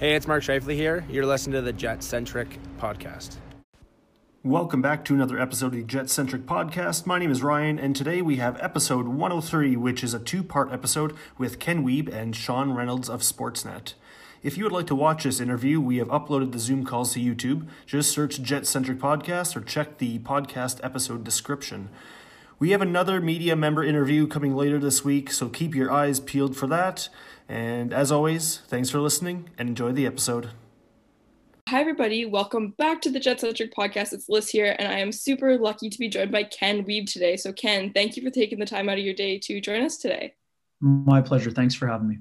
Hey, it's Mark Scheifele here. You're listening to the Jet Centric podcast. Welcome back to another episode of the Jet Centric podcast. My name is Ryan, and today we have episode 103, which is a two part episode with Ken Wiebe and Sean Reynolds of Sportsnet. If you would like to watch this interview, we have uploaded the Zoom calls to YouTube. Just search Jet Centric Podcast or check the podcast episode description. We have another media member interview coming later this week, so keep your eyes peeled for that. And as always, thanks for listening and enjoy the episode. Hi, everybody. Welcome back to the Jet Centric podcast. It's Liz here, and I am super lucky to be joined by Ken Wiebe today. So, Ken, thank you for taking the time out of your day to join us today. My pleasure. Thanks for having me.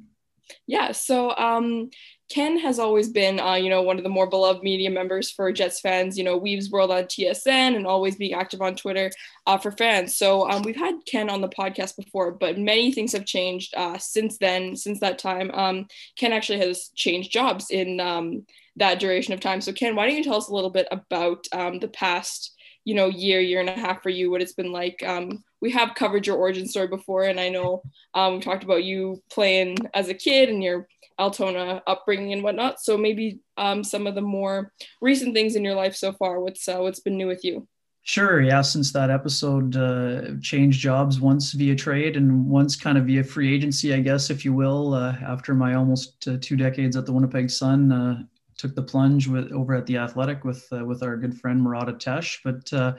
Yeah. So, um, Ken has always been, uh, you know, one of the more beloved media members for Jets fans. You know, Wiebe's World on TSN and always being active on Twitter uh, for fans. So um, we've had Ken on the podcast before, but many things have changed uh, since then. Since that time, um, Ken actually has changed jobs in um, that duration of time. So, Ken, why don't you tell us a little bit about um, the past? You know year year and a half for you what it's been like um, we have covered your origin story before and i know um, we talked about you playing as a kid and your altona upbringing and whatnot so maybe um, some of the more recent things in your life so far what's uh, what's been new with you Sure. Yeah. Since that episode, uh, changed jobs once via trade and once kind of via free agency, I guess, if you will. Uh, after my almost uh, two decades at the Winnipeg Sun, uh, took the plunge with over at the Athletic with uh, with our good friend Murat Ates. But uh,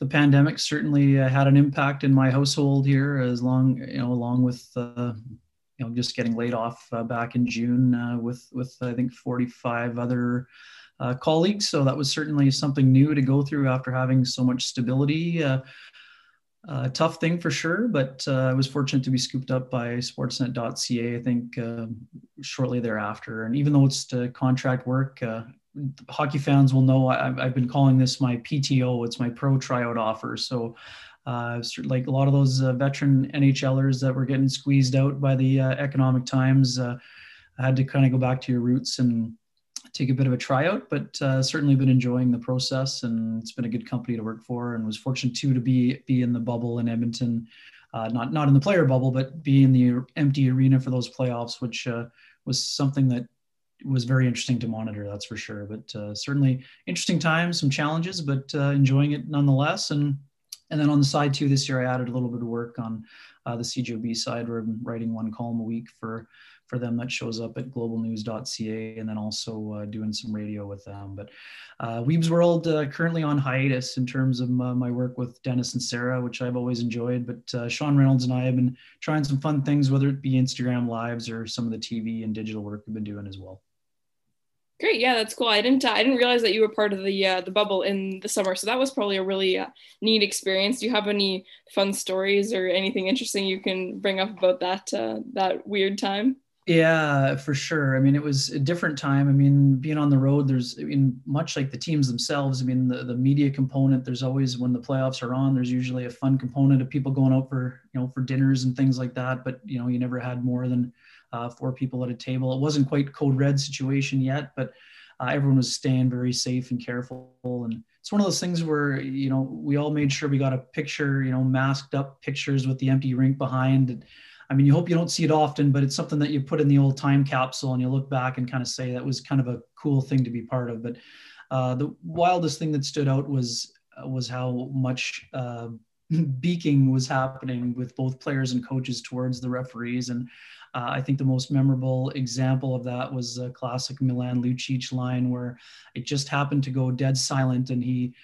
the pandemic certainly uh, had an impact in my household here, as long you know, along with uh, you know just getting laid off uh, back in June uh, with with I think 45 other. colleagues, so that was certainly something new to go through after having so much stability uh, tough thing for sure, but uh, I was fortunate to be scooped up by Sportsnet.ca. I think uh, shortly thereafter, and even though it's contract work, uh, hockey fans will know I, have been calling this my PTO. It's my pro tryout offer. So, uh, like a lot of those uh, veteran NHLers that were getting squeezed out by the economic times, I had to kind of go back to your roots and take a bit of a tryout, but uh, certainly been enjoying the process, and it's been a good company to work for, and was fortunate too to be be in the bubble in Edmonton, uh, not not in the player bubble, but be in the empty arena for those playoffs, which uh, was something that was very interesting to monitor. That's for sure. But uh, certainly interesting times, some challenges, but uh, enjoying it nonetheless. And and then on the side too, this year I added a little bit of work on uh, the CJOB side, where I'm writing one column a week for for them that shows up at globalnews.ca and then also uh, doing some radio with them. But uh, Wiebe's World uh, currently on hiatus in terms of my, my, work with Dennis and Sarah, which I've always enjoyed. But uh, Sean Reynolds and I have been trying some fun things, whether it be Instagram lives or some of the TV and digital work we've been doing as well. Great, yeah, that's cool. I didn't, I didn't realize that you were part of the uh, the bubble in the summer, so that was probably a really uh, neat experience. Do you have any fun stories or anything interesting you can bring up about that uh, that weird time? Yeah, for sure. I mean, it was a different time. I mean, being on the road, there's, I mean, much like the teams themselves, I mean, the, the media component, there's always, when the playoffs are on, there's usually a fun component of people going out for, you know, for dinners and things like that. But, you know, you never had more than uh, four people at a table. It wasn't quite code red situation yet, but uh, everyone was staying very safe and careful. And it's one of those things where, you know, we all made sure we got a picture, you know, masked up pictures with the empty rink behind. And, I mean, you hope you don't see it often, but it's something that you put in the old time capsule and you look back and kind of say that was kind of a cool thing to be part of. But uh, the wildest thing that stood out was uh, was how much uh, beaking was happening with both players and coaches towards the referees. And uh, I think the most memorable example of that was a classic Milan Lucic line where it just happened to go dead silent and he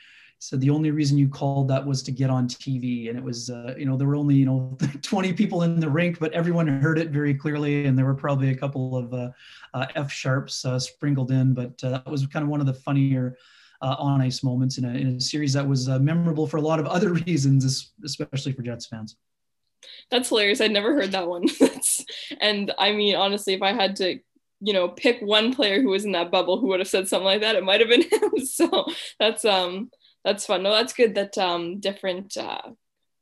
said the only reason you called that was to get on TV. And it was, uh, you know, there were only, you know, 20 people in the rink, but everyone heard it very clearly. And there were probably a couple of uh, uh, F sharps uh, sprinkled in, but uh, that was kind of one of the funnier uh, on ice moments in a, in a series that was memorable for a lot of other reasons, especially for Jets fans. That's hilarious. I'd never heard that one. and I mean, honestly, if I had to you know pick one player who was in that bubble who would have said something like that it might have been him so that's um that's fun. No, that's good that um, different uh,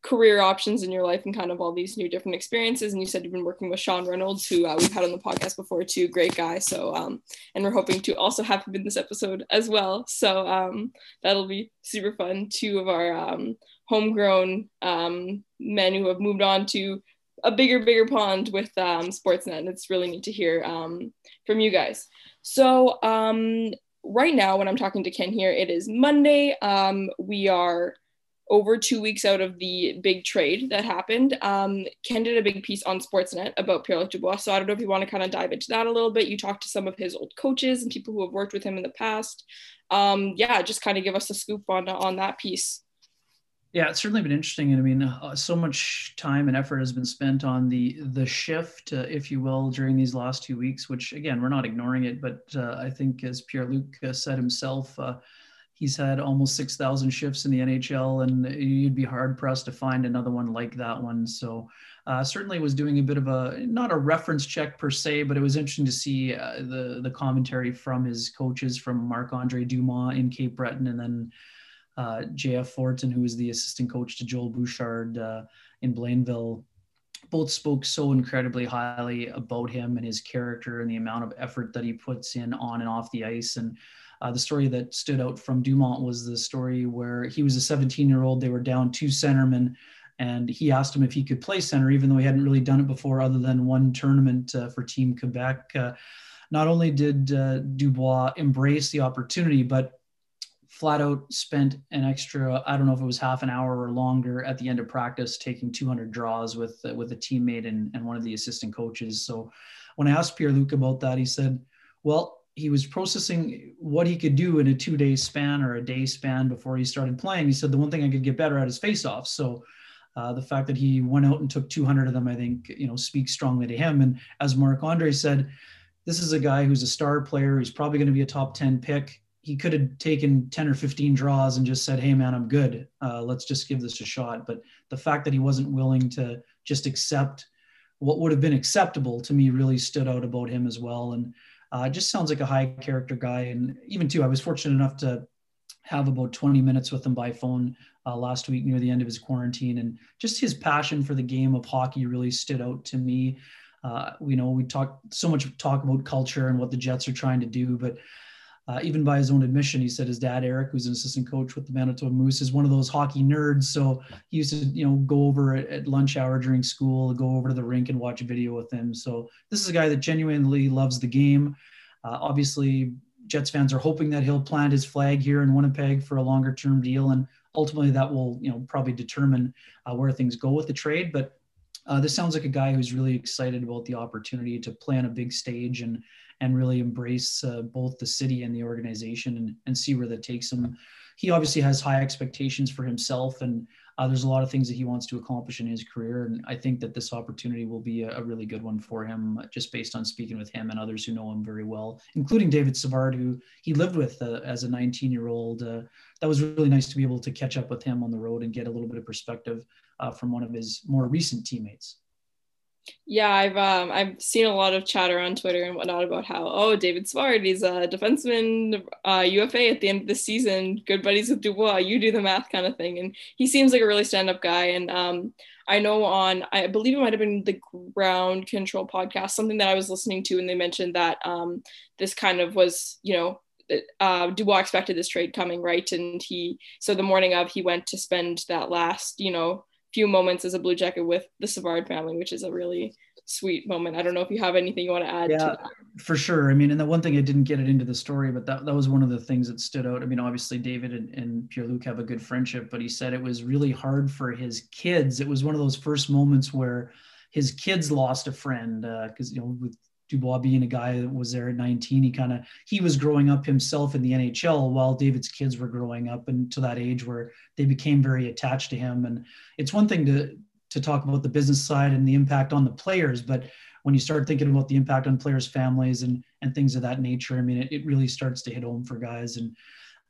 career options in your life and kind of all these new different experiences. And you said you've been working with Sean Reynolds, who uh, we've had on the podcast before too. Great guy. So, um, and we're hoping to also have him in this episode as well. So um, that'll be super fun. Two of our um, homegrown um, men who have moved on to a bigger, bigger pond with um, Sportsnet. And it's really neat to hear um, from you guys. So um, right now, when I'm talking to Ken here, it is Monday. Um, we are over two weeks out of the big trade that happened. Um, Ken did a big piece on Sportsnet about Pierre-Luc Dubois. So I don't know if you want to kind of dive into that a little bit. You talked to some of his old coaches and people who have worked with him in the past. Um, yeah, just kind of give us a scoop on on that piece. Yeah, it's certainly been interesting, and I mean, uh, so much time and effort has been spent on the the shift, uh, if you will, during these last two weeks. Which again, we're not ignoring it, but uh, I think, as Pierre Luc uh, said himself, uh, he's had almost six thousand shifts in the NHL, and you'd be hard pressed to find another one like that one. So. Uh, certainly was doing a bit of a not a reference check per se, but it was interesting to see the the commentary from his coaches, from Marc Andre Dumont in Cape Breton, and then uh, JF Fortin, who was the assistant coach to Joel Bouchard uh, in Blainville, both spoke so incredibly highly about him and his character and the amount of effort that he puts in on and off the ice. And uh, the story that stood out from Dumont was the story where he was a 17 year old. They were down two centermen, and he asked him if he could play center, even though he hadn't really done it before, other than one tournament uh, for Team Quebec. Uh, not only did uh, Dubois embrace the opportunity, but flat out spent an extra i don't know if it was half an hour or longer at the end of practice taking 200 draws with uh, with a teammate and, and one of the assistant coaches. So when i asked pierre luc about that he said well he was processing what he could do in a two day span or a day span before he started playing. He said the one thing i could get better at is face off so uh, the fact that he went out and took 200 of them i think you know speaks strongly to him. And as marc andre said this is a guy who's a star player. He's probably going to be a top 10 pick he could have taken 10 or 15 draws and just said, Hey man, I'm good. Uh, let's just give this a shot. But the fact that he wasn't willing to just accept what would have been acceptable to me really stood out about him as well. And uh, just sounds like a high character guy. And even too, I was fortunate enough to have about 20 minutes with him by phone uh, last week near the end of his quarantine. And just his passion for the game of hockey really stood out to me. Uh, you know, we talk so much talk about culture and what the Jets are trying to do, but uh, even by his own admission, he said his dad Eric, who's an assistant coach with the Manitoba Moose, is one of those hockey nerds. So he used to, you know, go over at, at, lunch hour during school, go over to the rink and watch a video with him. So this is a guy that genuinely loves the game. Uh, obviously, Jets fans are hoping that he'll plant his flag here in Winnipeg for a longer term deal, and ultimately that will, you know, probably determine uh, where things go with the trade. But uh, this sounds like a guy who's really excited about the opportunity to play on a big stage and and really embrace uh, both the city and the organization and, and see where that takes him. He obviously has high expectations for himself, and uh, there's a lot of things that he wants to accomplish in his career. And I think that this opportunity will be a, a, really good one for him, just based on speaking with him and others who know him very well, including David Savard, who he lived with uh, as a 19 year old. Uh, that was really nice to be able to catch up with him on the road and get a little bit of perspective uh, from one of his more recent teammates. Yeah, I've um, I've seen a lot of chatter on Twitter and whatnot about how oh David Savard he's a defenseman uh, UFA at the end of the season, good buddies with Dubois. You do the math kind of thing, and he seems like a really stand up guy. And um, I know on I believe it might have been the Ground Control podcast something that I was listening to, and they mentioned that um, this kind of was you know uh, Dubois expected this trade coming, right? And he, so the morning of, he went to spend that last, you know, few moments as a Blue Jacket with the Savard family, which is a really sweet moment. I don't know if you have anything you want to add. Yeah, to for sure. I mean, and the one thing I didn't get it into the story, but that, that was one of the things that stood out. I mean, obviously David and, and Pierre Luc have a good friendship, but he said it was really hard for his kids. It was one of those first moments where his kids lost a friend because uh, you know with Dubois being a guy that was there at 19, he kind of he was growing up himself in the NHL while David's kids were growing up and to that age where they became very attached to him. And it's one thing to to talk about the business side and the impact on the players, but when you start thinking about the impact on players' families and and things of that nature, I mean, it, it really starts to hit home for guys. And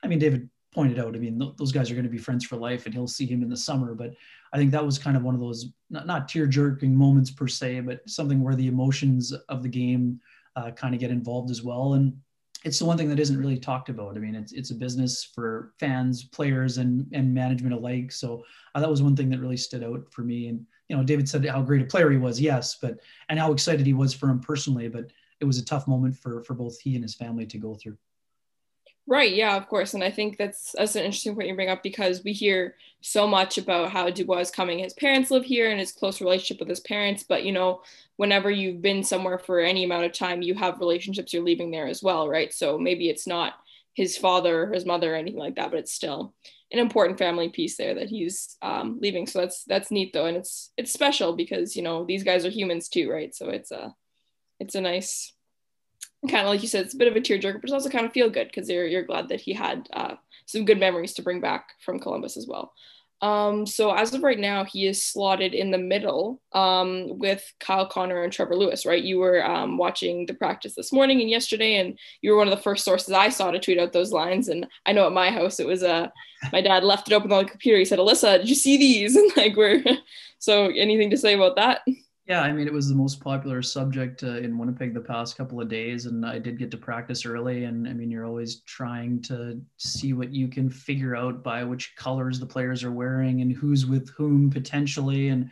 I mean, David pointed out, I mean, th- those guys are going to be friends for life, and he'll see him in the summer. But I think that was kind of one of those not, not tear jerking moments per se, but something where the emotions of the game uh, kind of get involved as well. And it's the one thing that isn't really talked about. I mean, it's it's a business for fans, players, and and management alike. So uh, that was one thing that really stood out for me. And you know, David said how great a player he was, yes, but and how excited he was for him personally. But it was a tough moment for for both he and his family to go through. Right. Yeah, of course. And I think that's that's an interesting point you bring up because we hear so much about how Dubois is coming. His parents live here and his close relationship with his parents. But you know, whenever you've been somewhere for any amount of time, you have relationships you're leaving there as well, right? So maybe it's not his father or his mother or anything like that, but it's still an important family piece there that he's um, leaving. So that's that's neat though, and it's it's special because you know these guys are humans too, right? So it's a it's a nice kind of like you said, it's a bit of a tearjerker, but it's also kind of feel good because you're you're glad that he had uh, some good memories to bring back from Columbus as well. Um, so as of right now, he is slotted in the middle um, with Kyle Connor and Trevor Lewis, right? You were um, watching the practice this morning and yesterday, and you were one of the first sources I saw to tweet out those lines. And I know at my house, it was uh, my dad left it open on the computer. He said, Alyssa, did you see these? And like, we're so anything to say about that? Yeah, I mean, it was the most popular subject uh, in Winnipeg the past couple of days, and I did get to practice early. And I mean, you're always trying to see what you can figure out by which colors the players are wearing and who's with whom potentially. And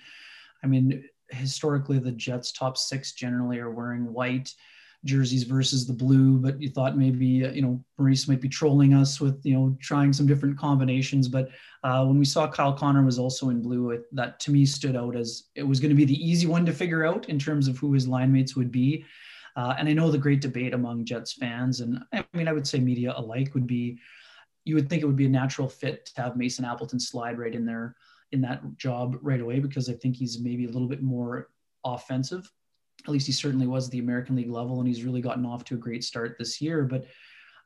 I mean, historically, the Jets' top six generally are wearing white jerseys versus the blue, but you thought maybe uh, you know Maurice might be trolling us with you know trying some different combinations. But uh, when we saw Kyle Connor was also in blue, it, that to me stood out as it was going to be the easy one to figure out in terms of who his line mates would be. Uh, and I know the great debate among Jets fans, and I mean I would say media alike would be, you would think it would be a natural fit to have Mason Appleton slide right in there in that job right away because I think he's maybe a little bit more offensive at least he certainly was at the American League level, and he's really gotten off to a great start this year. But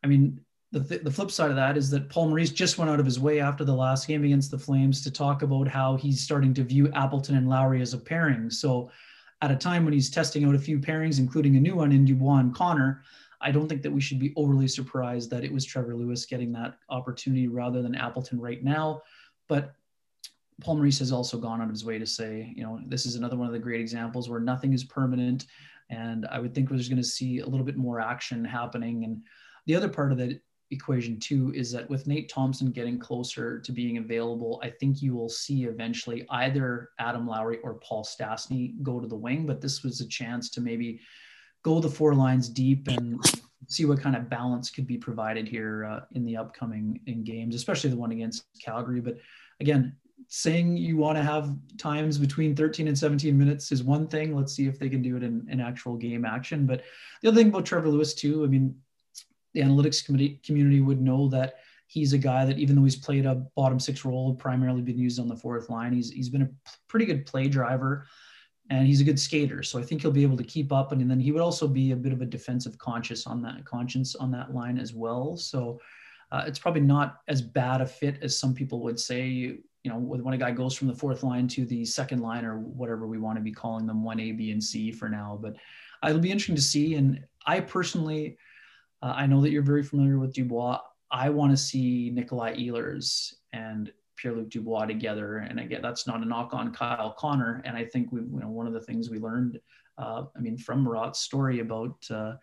I mean, the, th- the flip side of that is that Paul Maurice just went out of his way after the last game against the Flames to talk about how he's starting to view Appleton and Lowry as a pairing. So, at a time when he's testing out a few pairings, including a new one in Dubois and Connor, I don't think that we should be overly surprised that it was Trevor Lewis getting that opportunity rather than Appleton right now. But Paul Maurice has also gone out of his way to say, you know, this is another one of the great examples where nothing is permanent. And I would think we're just going to see a little bit more action happening. And the other part of that equation, too, is that with Nate Thompson getting closer to being available, I think you will see eventually either Adam Lowry or Paul Stastny go to the wing. But this was a chance to maybe go the four lines deep and see what kind of balance could be provided here uh, in the upcoming in games, especially the one against Calgary. But again, saying you want to have times between 13 and 17 minutes is one thing. Let's see if they can do it in, in actual game action. But the other thing about Trevor Lewis, too, I mean, the analytics committee, community would know that he's a guy that even though he's played a bottom six role, primarily been used on the fourth line, he's, he's been a pretty good play driver and he's a good skater. So I think he'll be able to keep up. And, then he would also be a bit of a defensive conscious on that conscience on that line as well. So uh, it's probably not as bad a fit as some people would say you know, when a guy goes from the fourth line to the second line or whatever we want to be calling them, one A, B, and C for now. But it'll be interesting to see. And I personally, uh, I know that you're very familiar with Dubois. I want to see Nikolai Ehlers and Pierre-Luc Dubois together. And again, that's not a knock on Kyle Connor. And I think we, you know, one of the things we learned, uh, I mean, from Murat's story about uh,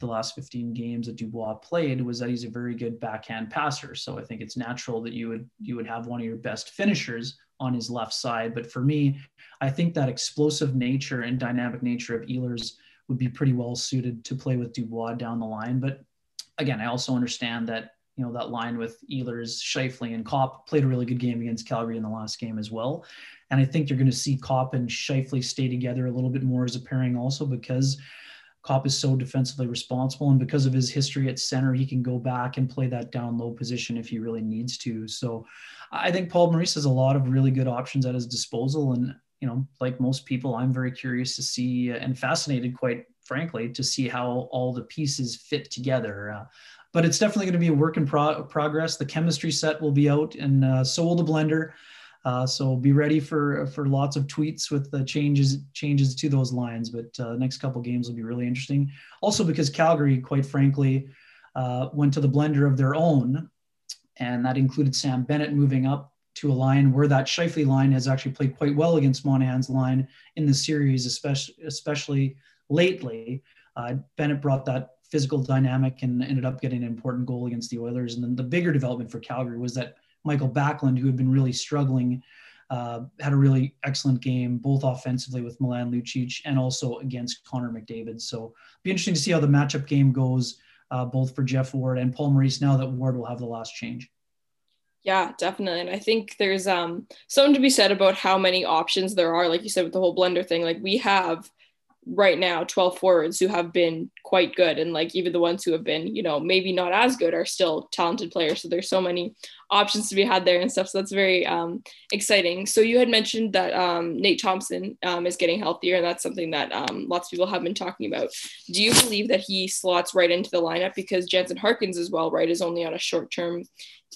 the last 15 games that Dubois played was that he's a very good backhand passer. So I think it's natural that you would you would have one of your best finishers on his left side. But for me, I think that explosive nature and dynamic nature of Ehlers would be pretty well suited to play with Dubois down the line. But again, I also understand that you know that line with Ehlers, Scheifele, and Copp played a really good game against Calgary in the last game as well. And I think you're going to see Copp and Scheifele stay together a little bit more as a pairing also because Copp is so defensively responsible, and because of his history at center, he can go back and play that down low position if he really needs to. So, I think Paul Maurice has a lot of really good options at his disposal, and you know, like most people, I'm very curious to see and fascinated, quite frankly, to see how all the pieces fit together. Uh, but it's definitely going to be a work in pro- progress. The chemistry set will be out, and uh, so will the blender. Uh, so be ready for for lots of tweets with the changes changes to those lines. But uh, next couple games will be really interesting. Also because Calgary, quite frankly, uh, went to the blender of their own, and that included Sam Bennett moving up to a line where that Scheifele line has actually played quite well against Monahan's line in the series, especially especially lately. Uh, Bennett brought that physical dynamic and ended up getting an important goal against the Oilers. And then the bigger development for Calgary was that Michael Backlund, who had been really struggling, uh, had a really excellent game, both offensively with Milan Lucic and also against Connor McDavid. So be interesting to see how the matchup game goes uh, both for Geoff Ward and Paul Maurice now that Ward will have the last change. Yeah, definitely. And I think there's um something to be said about how many options there are. Like you said with the whole blender thing, like we have right now 12 forwards who have been quite good and like even the ones who have been you know maybe not as good are still talented players so there's so many options to be had there and stuff. So that's very um, exciting. So you had mentioned that um, nate thompson um, is getting healthier and that's something that um, lots of people have been talking about. Do you believe that he slots right into the lineup? Because jansen harkins as well right is only on a short-term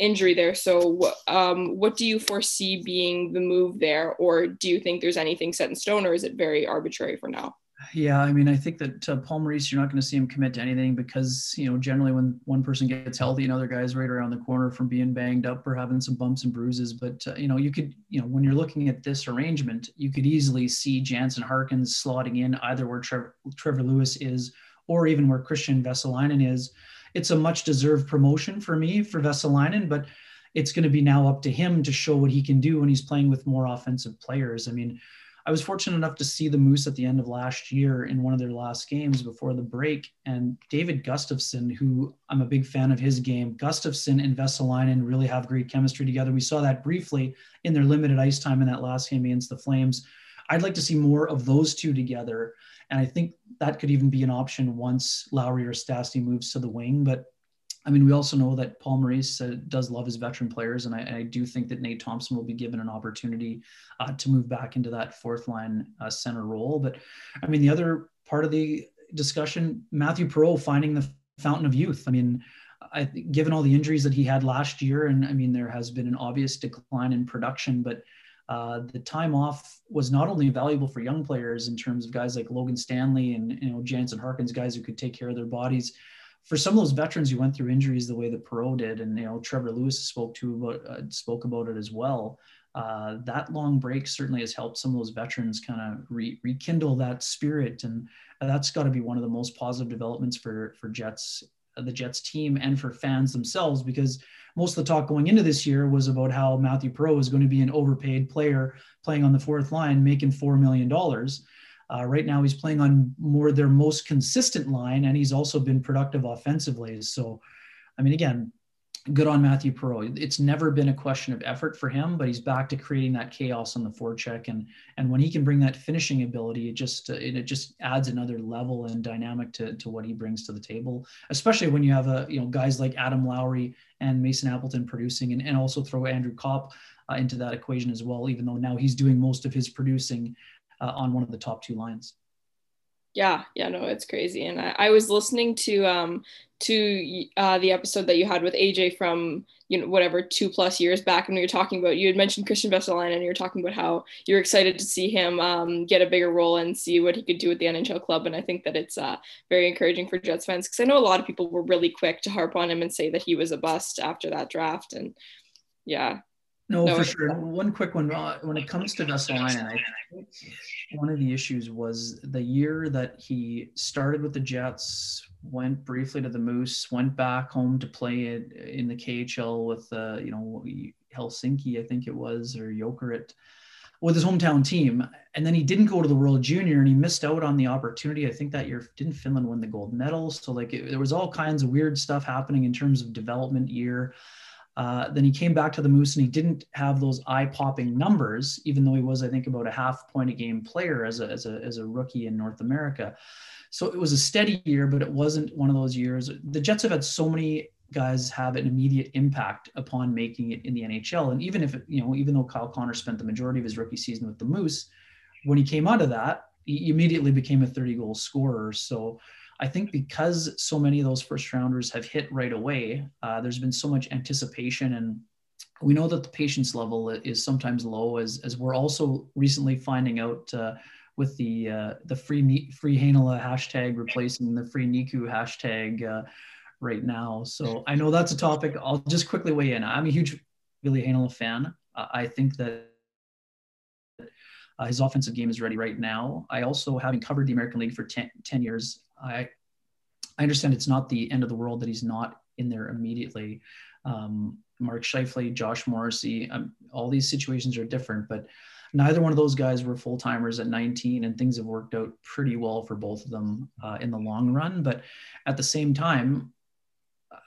injury there. So um, what do you foresee being the move there? Or do you think there's anything set in stone or is it very arbitrary for now yeah, I mean, I think that uh, Paul Maurice, you're not going to see him commit to anything because you know generally when one person gets healthy, another guy's right around the corner from being banged up or having some bumps and bruises. But uh, you know, you could, you know, when you're looking at this arrangement, you could easily see Jansen Harkins slotting in either where Trevor, Trevor Lewis is or even where Kristian Vesalainen is. It's a much deserved promotion for me for Vesalainen, but it's going to be now up to him to show what he can do when he's playing with more offensive players. I mean I was fortunate enough to see the Moose at the end of last year in one of their last games before the break. And David Gustafsson, who I'm a big fan of his game, Gustafsson and Vesalainen really have great chemistry together. We saw that briefly in their limited ice time in that last game against the Flames. I'd like to see more of those two together. And I think that could even be an option once Lowry or Stastny moves to the wing. But I mean, we also know that Paul Maurice uh, does love his veteran players, and I, I, do think that Nate Thompson will be given an opportunity uh, to move back into that fourth line uh, center role. But I mean, the other part of the discussion, Mathieu Perreault finding the fountain of youth. I mean, I, given all the injuries that he had last year, and I mean, there has been an obvious decline in production, but uh, the time off was not only valuable for young players in terms of guys like Logan Stanley and you know Jansen Harkins, guys who could take care of their bodies for some of those veterans who went through injuries the way that Perreault did, and you know Trevor Lewis spoke to about uh, spoke about it as well. Uh, that long break certainly has helped some of those veterans kind of re- rekindle that spirit, and that's got to be one of the most positive developments for for Jets, the Jets team, and for fans themselves, because most of the talk going into this year was about how Mathieu Perreault was going to be an overpaid player playing on the fourth line, making four million dollars. Uh, right now, he's playing on more their most consistent line, and he's also been productive offensively. So, I mean, again, good on Mathieu Perreault. It's never been a question of effort for him, but he's back to creating that chaos on the forecheck, and and when he can bring that finishing ability, it just uh, it, just adds another level and dynamic to to what he brings to the table. Especially when you have a you know guys like Adam Lowry and Mason Appleton producing, and, and also throw Andrew Copp uh, into that equation as well. Even though now he's doing most of his producing uh, on one of the top two lines. Yeah, yeah, no, it's crazy. And I, I was listening to um to uh, the episode that you had with AJ from you know whatever two plus years back, and we were talking about you had mentioned Kristian Vesalainen, and you were talking about how you're excited to see him um, get a bigger role and see what he could do with the NHL club. And I think that it's uh, very encouraging for Jets fans because I know a lot of people were really quick to harp on him and say that he was a bust after that draft. And yeah, no, no for sure. One quick one. When it comes to Vesalainen, I think one of the issues was the year that he started with the Jets, went briefly to the Moose, went back home to play it in the KHL with, uh, you know, Helsinki, I think it was, or Jokerit, with his hometown team. And then he didn't go to the World Junior and he missed out on the opportunity. I think that year, didn't Finland win the gold medal? So, like, it, there was all kinds of weird stuff happening in terms of development year. Uh, then he came back to the Moose and he didn't have those eye-popping numbers, even though he was, I think, about a half point a game player as a, as a, as a rookie in North America. So it was a steady year, but it wasn't one of those years. The Jets have had so many guys have an immediate impact upon making it in the NHL. And even if, you know, even though Kyle Connor spent the majority of his rookie season with the Moose, when he came out of that, he immediately became a 30 goal scorer. So I think because so many of those first rounders have hit right away, uh, there's been so much anticipation and we know that the patience level is sometimes low as, as we're also recently finding out uh, with the uh, the free free Heinola hashtag replacing the free Niku hashtag uh, right now. So I know that's a topic. I'll just quickly weigh in. I'm a huge Ville Heinola fan. I think that uh, his offensive game is ready right now. I also, having covered the American League for 10, 10, years, I, I understand it's not the end of the world that he's not in there immediately. Um, Mark Scheifele, Josh Morrissey, um, all these situations are different, but neither one of those guys were full timers at 19, and things have worked out pretty well for both of them uh, in the long run. But at the same time,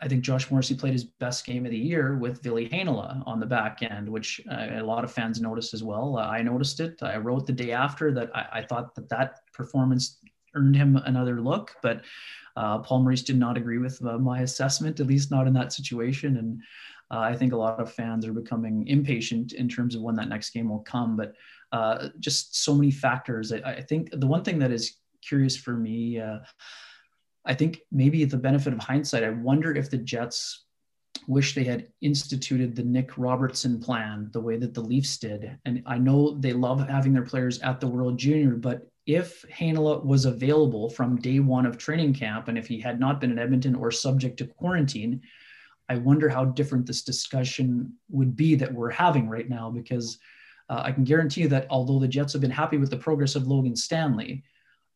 I think Josh Morrissey played his best game of the year with Ville Heinola on the back end, which uh, a lot of fans noticed as well. Uh, I noticed it. I wrote the day after that I, I, thought that that performance earned him another look, but uh, Paul Maurice did not agree with uh, my assessment, at least not in that situation. And uh, I think a lot of fans are becoming impatient in terms of when that next game will come. But uh, just so many factors. I, I, think the one thing that is curious for me I think maybe the benefit of hindsight, I wonder if the Jets wish they had instituted the Nick Robertson plan the way that the Leafs did. And I know they love having their players at the World Junior, but if Heinola was available from day one of training camp, and if he had not been in Edmonton or subject to quarantine, I wonder how different this discussion would be that we're having right now. Because uh, I can guarantee you that although the Jets have been happy with the progress of Logan Stanley,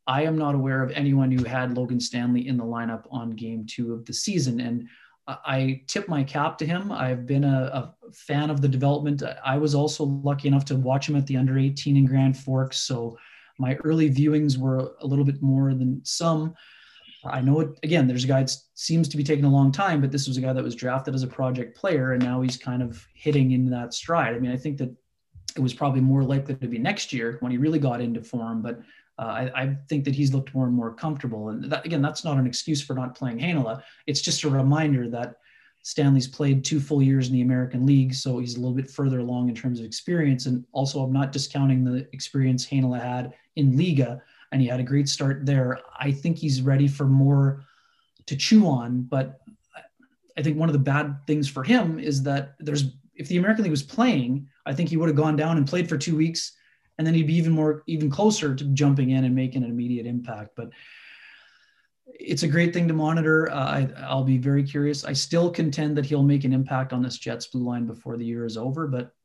I am not aware of anyone who had Logan Stanley in the lineup on game two of the season. And I tip my cap to him. I've been a, a, fan of the development. I was also lucky enough to watch him at the under 18 in Grand Forks. So my early viewings were a little bit more than some. I know it again, there's a guy that seems to be taking a long time, but this was a guy that was drafted as a project player and now he's kind of hitting into that stride. I mean, I think that it was probably more likely to be next year when he really got into form, but uh, I, I, think that he's looked more and more comfortable. And that, again, that's not an excuse for not playing Heinola. It's just a reminder that Stanley's played two full years in the American League, so he's a little bit further along in terms of experience. And also, I'm not discounting the experience Heinola had in Liiga, and he had a great start there. I think he's ready for more to chew on. But I think one of the bad things for him is that there's if the American League was playing, I think he would have gone down and played for two weeks and then he'd be even more even closer to jumping in and making an immediate impact but it's a great thing to monitor uh, I, will be very curious i still contend that he'll make an impact on this jets blue line before the year is over but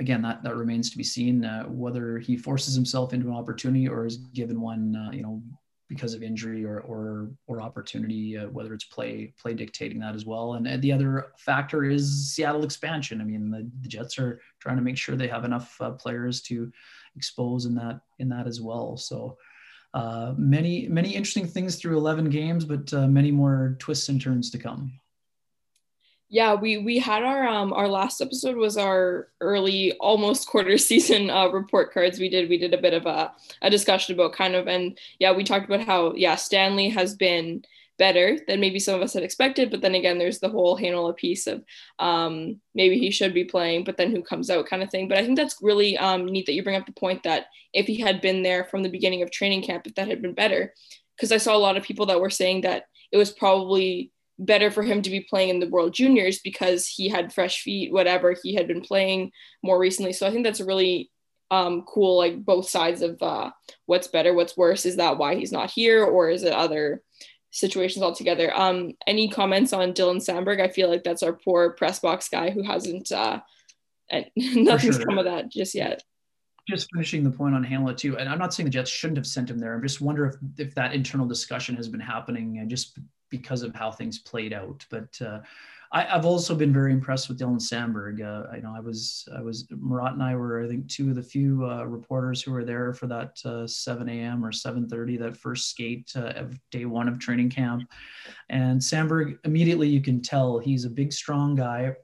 again that that remains to be seen uh, whether he forces himself into an opportunity or is given one uh, you know because of injury or or or opportunity, uh, whether it's play play dictating that as well. And, and, the other factor is Seattle expansion. I mean, the, the Jets are trying to make sure they have enough uh, players to expose in that in that as well. So. Uh, many many interesting things through 11 games, but uh, many more twists and turns to come yeah we we had our um our last episode was our early almost quarter season uh, report cards. We did we did a bit of a, a discussion about kind of and yeah we talked about how yeah stanley has been better than maybe some of us had expected but then again there's the whole Heinola piece of um maybe he should be playing but then who comes out kind of thing. But i think that's really um neat that you bring up the point that if he had been there from the beginning of training camp if that had been better. Because i saw a lot of people that were saying that it was probably better for him to be playing in the World Juniors because he had fresh feet, whatever. He had been playing more recently. So I think that's a really um, cool, like both sides of uh, what's better, what's worse. Is that why he's not here, or is it other situations altogether? Um, any comments on Dylan Samberg? I feel like that's our poor press box guy who hasn't, uh, and nothing's sure. come of that just yet just finishing the point on Hamlet too, and I'm not saying the Jets shouldn't have sent him there. I'm just wonder if if that internal discussion has been happening, and just because of how things played out. But uh, I, have also been very impressed with Dylan Samberg. Uh, I know I was, I was, Murat and I were, I think, two of the few uh, reporters who were there for that uh, 7 a.m. or 7:30, that first skate uh, of day one of training camp. And Samberg immediately you can tell he's a big, strong guy,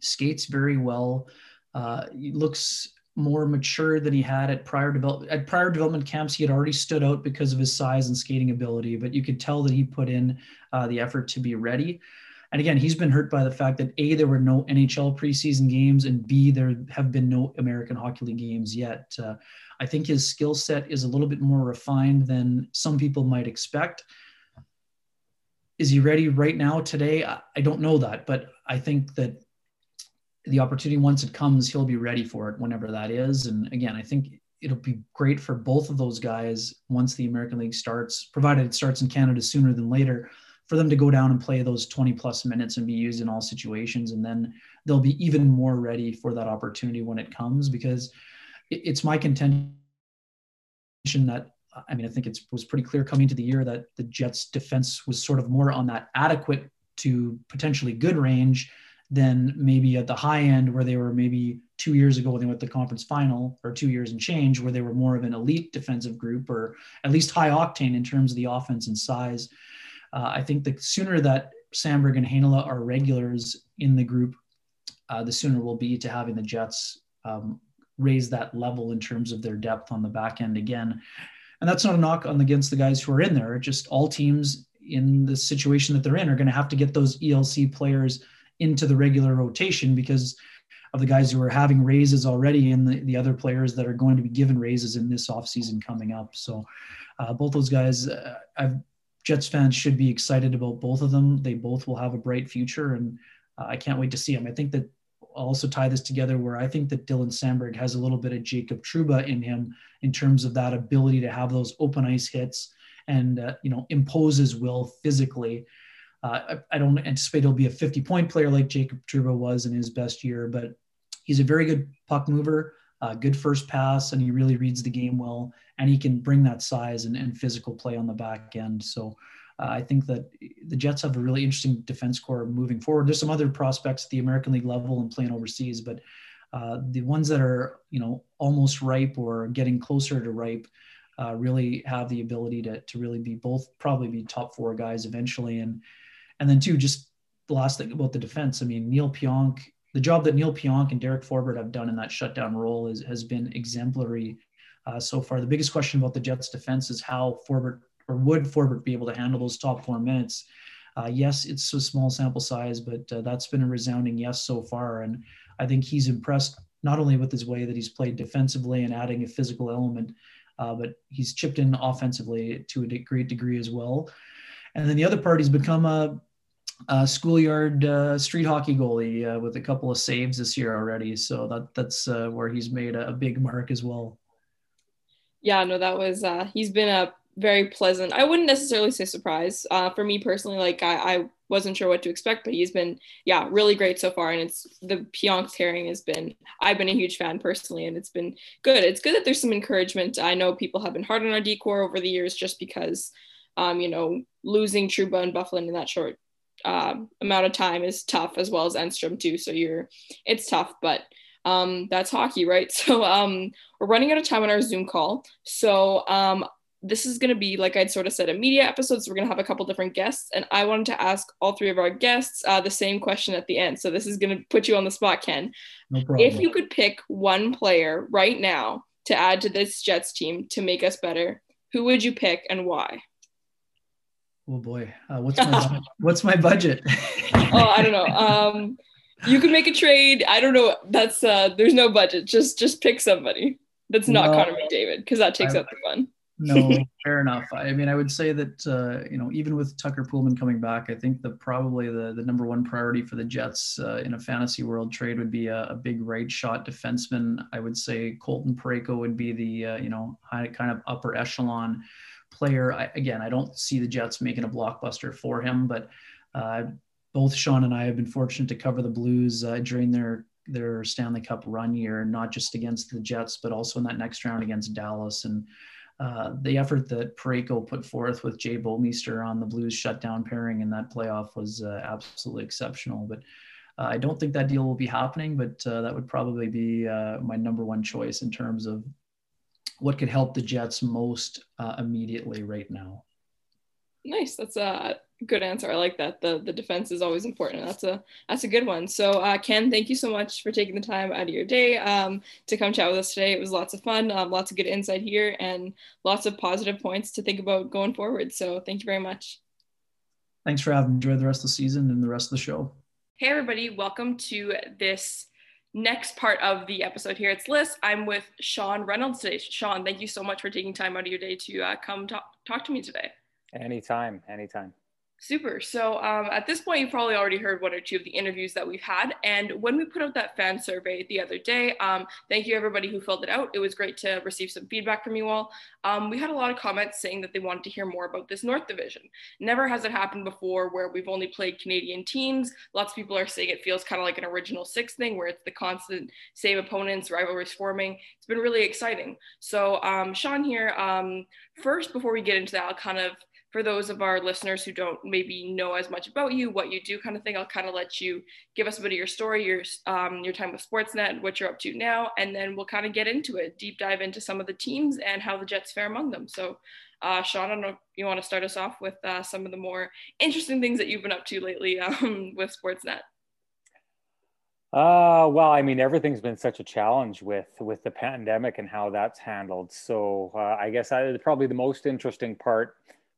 skates very well. Uh, looks more mature than he had at prior develop at prior development camps. He had already stood out because of his size and skating ability, but you could tell that he put in uh, the effort to be ready. And again, he's been hurt by the fact that a there were no NHL preseason games, and b there have been no American Hockey League games yet. Uh, I think his skill set is a little bit more refined than some people might expect. Is he ready right now today? I don't know that, but I think that the opportunity once it comes he'll be ready for it whenever that is. And again i think it'll be great for both of those guys once the american league starts provided it starts in canada sooner than later for them to go down and play those 20 plus minutes and be used in all situations. And then they'll be even more ready for that opportunity when it comes because it's my contention that i mean i think it was pretty clear coming to the year that the jets defense was sort of more on that adequate to potentially good range than maybe at the high end where they were maybe two years ago when they went to the conference final or two years and change where they were more of an elite defensive group or at least high octane in terms of the offense and size. Uh, I think the sooner that Samberg and Heinola are regulars in the group, uh, the sooner we'll be to having the Jets um, raise that level in terms of their depth on the back end again. And that's not a knock on against the guys who are in there. Just all teams in the situation that they're in are going to have to get those ELC players into the regular rotation because of the guys who are having raises already and the, the other players that are going to be given raises in this offseason coming up. So uh, both those guys, uh, I've, Jets fans should be excited about both of them. They both will have a bright future, and uh, I can't wait to see them. I think that I'll also tie this together where I think that Dylan Samberg has a little bit of Jacob Trouba in him in terms of that ability to have those open ice hits and uh, you know impose his will physically. Uh, I, I, don't anticipate he'll be a 50 point player like Jacob Trouba was in his best year, but he's a very good puck mover, uh, good first pass, and he really reads the game well. And he can bring that size and, and physical play on the back end. So uh, I think that the Jets have a really interesting defense core moving forward. There's some other prospects at the American League level and playing overseas, but uh, the ones that are you know almost ripe or getting closer to ripe uh, really have the ability to to really be both probably be top four guys eventually. And and then two, just the last thing about the defense. I mean, Neal Pionk the job that Neal Pionk and Derek Forbort have done in that shutdown role is, has been exemplary uh, so far. The biggest question about the Jets defense is how Forbort or would Forbort be able to handle those top four minutes? Uh, yes, it's a small sample size, but uh, that's been a resounding yes so far. And I think he's impressed not only with his way that he's played defensively and adding a physical element, uh, but he's chipped in offensively to a great degree as well. And then the other part, he's become a uh, schoolyard uh, street hockey goalie uh, with a couple of saves this year already. So that that's uh, where he's made a, a, big mark as well. Yeah, no, that was uh, he's been a very pleasant. I wouldn't necessarily say surprise uh, for me personally. Like I, I wasn't sure what to expect, but he's been yeah really great so far. And it's the Pionk pairing has been I've been a huge fan personally, and it's been good. It's good that there's some encouragement. I know people have been hard on our D core over the years just because. Um, you know, losing Trouba and Byfuglien in that short um, amount of time is tough, as well as Enstrom too. So you're, it's tough, but um, that's hockey, right? So um, we're running out of time on our Zoom call. So um, this is going to be, like I'd sort of said, a media episode. So we're going to have a couple different guests. And I wanted to ask all three of our guests uh, the same question at the end. So this is going to put you on the spot, Ken. No if you could pick one player right now to add to this Jets team to make us better, who would you pick and why? Oh boy, uh, what's my what's my budget? oh, I don't know. Um, you can make a trade. I don't know. That's uh, there's no budget. Just just pick somebody that's not no, Connor McDavid because that takes I, out the fun. no, fair enough. I mean, I would say that uh, you know even with Tucker Poolman coming back, I think the probably the the number one priority for the Jets uh, in a fantasy world trade would be a, a, big right shot defenseman. I would say Colton Parayko would be the uh, you know high, kind of upper echelon player. I, again, I don't see the Jets making a blockbuster for him, but uh, both Sean and I have been fortunate to cover the Blues uh, during their their Stanley Cup run year, not just against the Jets, but also in that next round against Dallas. And uh, the effort that Parayko put forth with Jay Bouwmeester on the Blues shutdown pairing in that playoff was uh, absolutely exceptional. But uh, I don't think that deal will be happening, but uh, that would probably be my number one choice in terms of what could help the Jets most uh, immediately right now? Nice. That's a good answer. I like that. The the defense is always important. That's a that's a good one. So uh, Ken, thank you so much for taking the time out of your day um, to come chat with us today. It was lots of fun, um, lots of good insight here, and lots of positive points to think about going forward. So thank you very much. Thanks for having me. Enjoy the rest of the season and the rest of the show. Hey everybody, welcome to this next part of the episode here. It's Liz. I'm with Sean Reynolds today. Sean, thank you so much for taking time out of your day to uh, come talk, talk to me today. Anytime, anytime. Super. So um, at this point, you've probably already heard one or two of the interviews that we've had. And when we put out that fan survey the other day, um, thank you everybody who filled it out. It was great to receive some feedback from you all. Um, we had a lot of comments saying that they wanted to hear more about this North Division. Never has it happened before where we've only played Canadian teams. Lots of people are saying it feels kind of like an original six thing where it's the constant same opponents, rivalries forming. It's been really exciting. So um, Sean here, um, first, before we get into that, I'll kind of for those of our listeners who don't maybe know as much about you, what you do, kind of thing, I'll kind of let you give us a bit of your story, your um, your time with Sportsnet, what you're up to now, and then we'll kind of get into it, deep dive into some of the teams and how the Jets fare among them. So, uh, Sean, I don't know if you want to start us off with uh, some of the more interesting things that you've been up to lately um, with Sportsnet. Uh, well, I mean, everything's been such a challenge with with the pandemic and how that's handled. So uh, I guess I, probably the most interesting part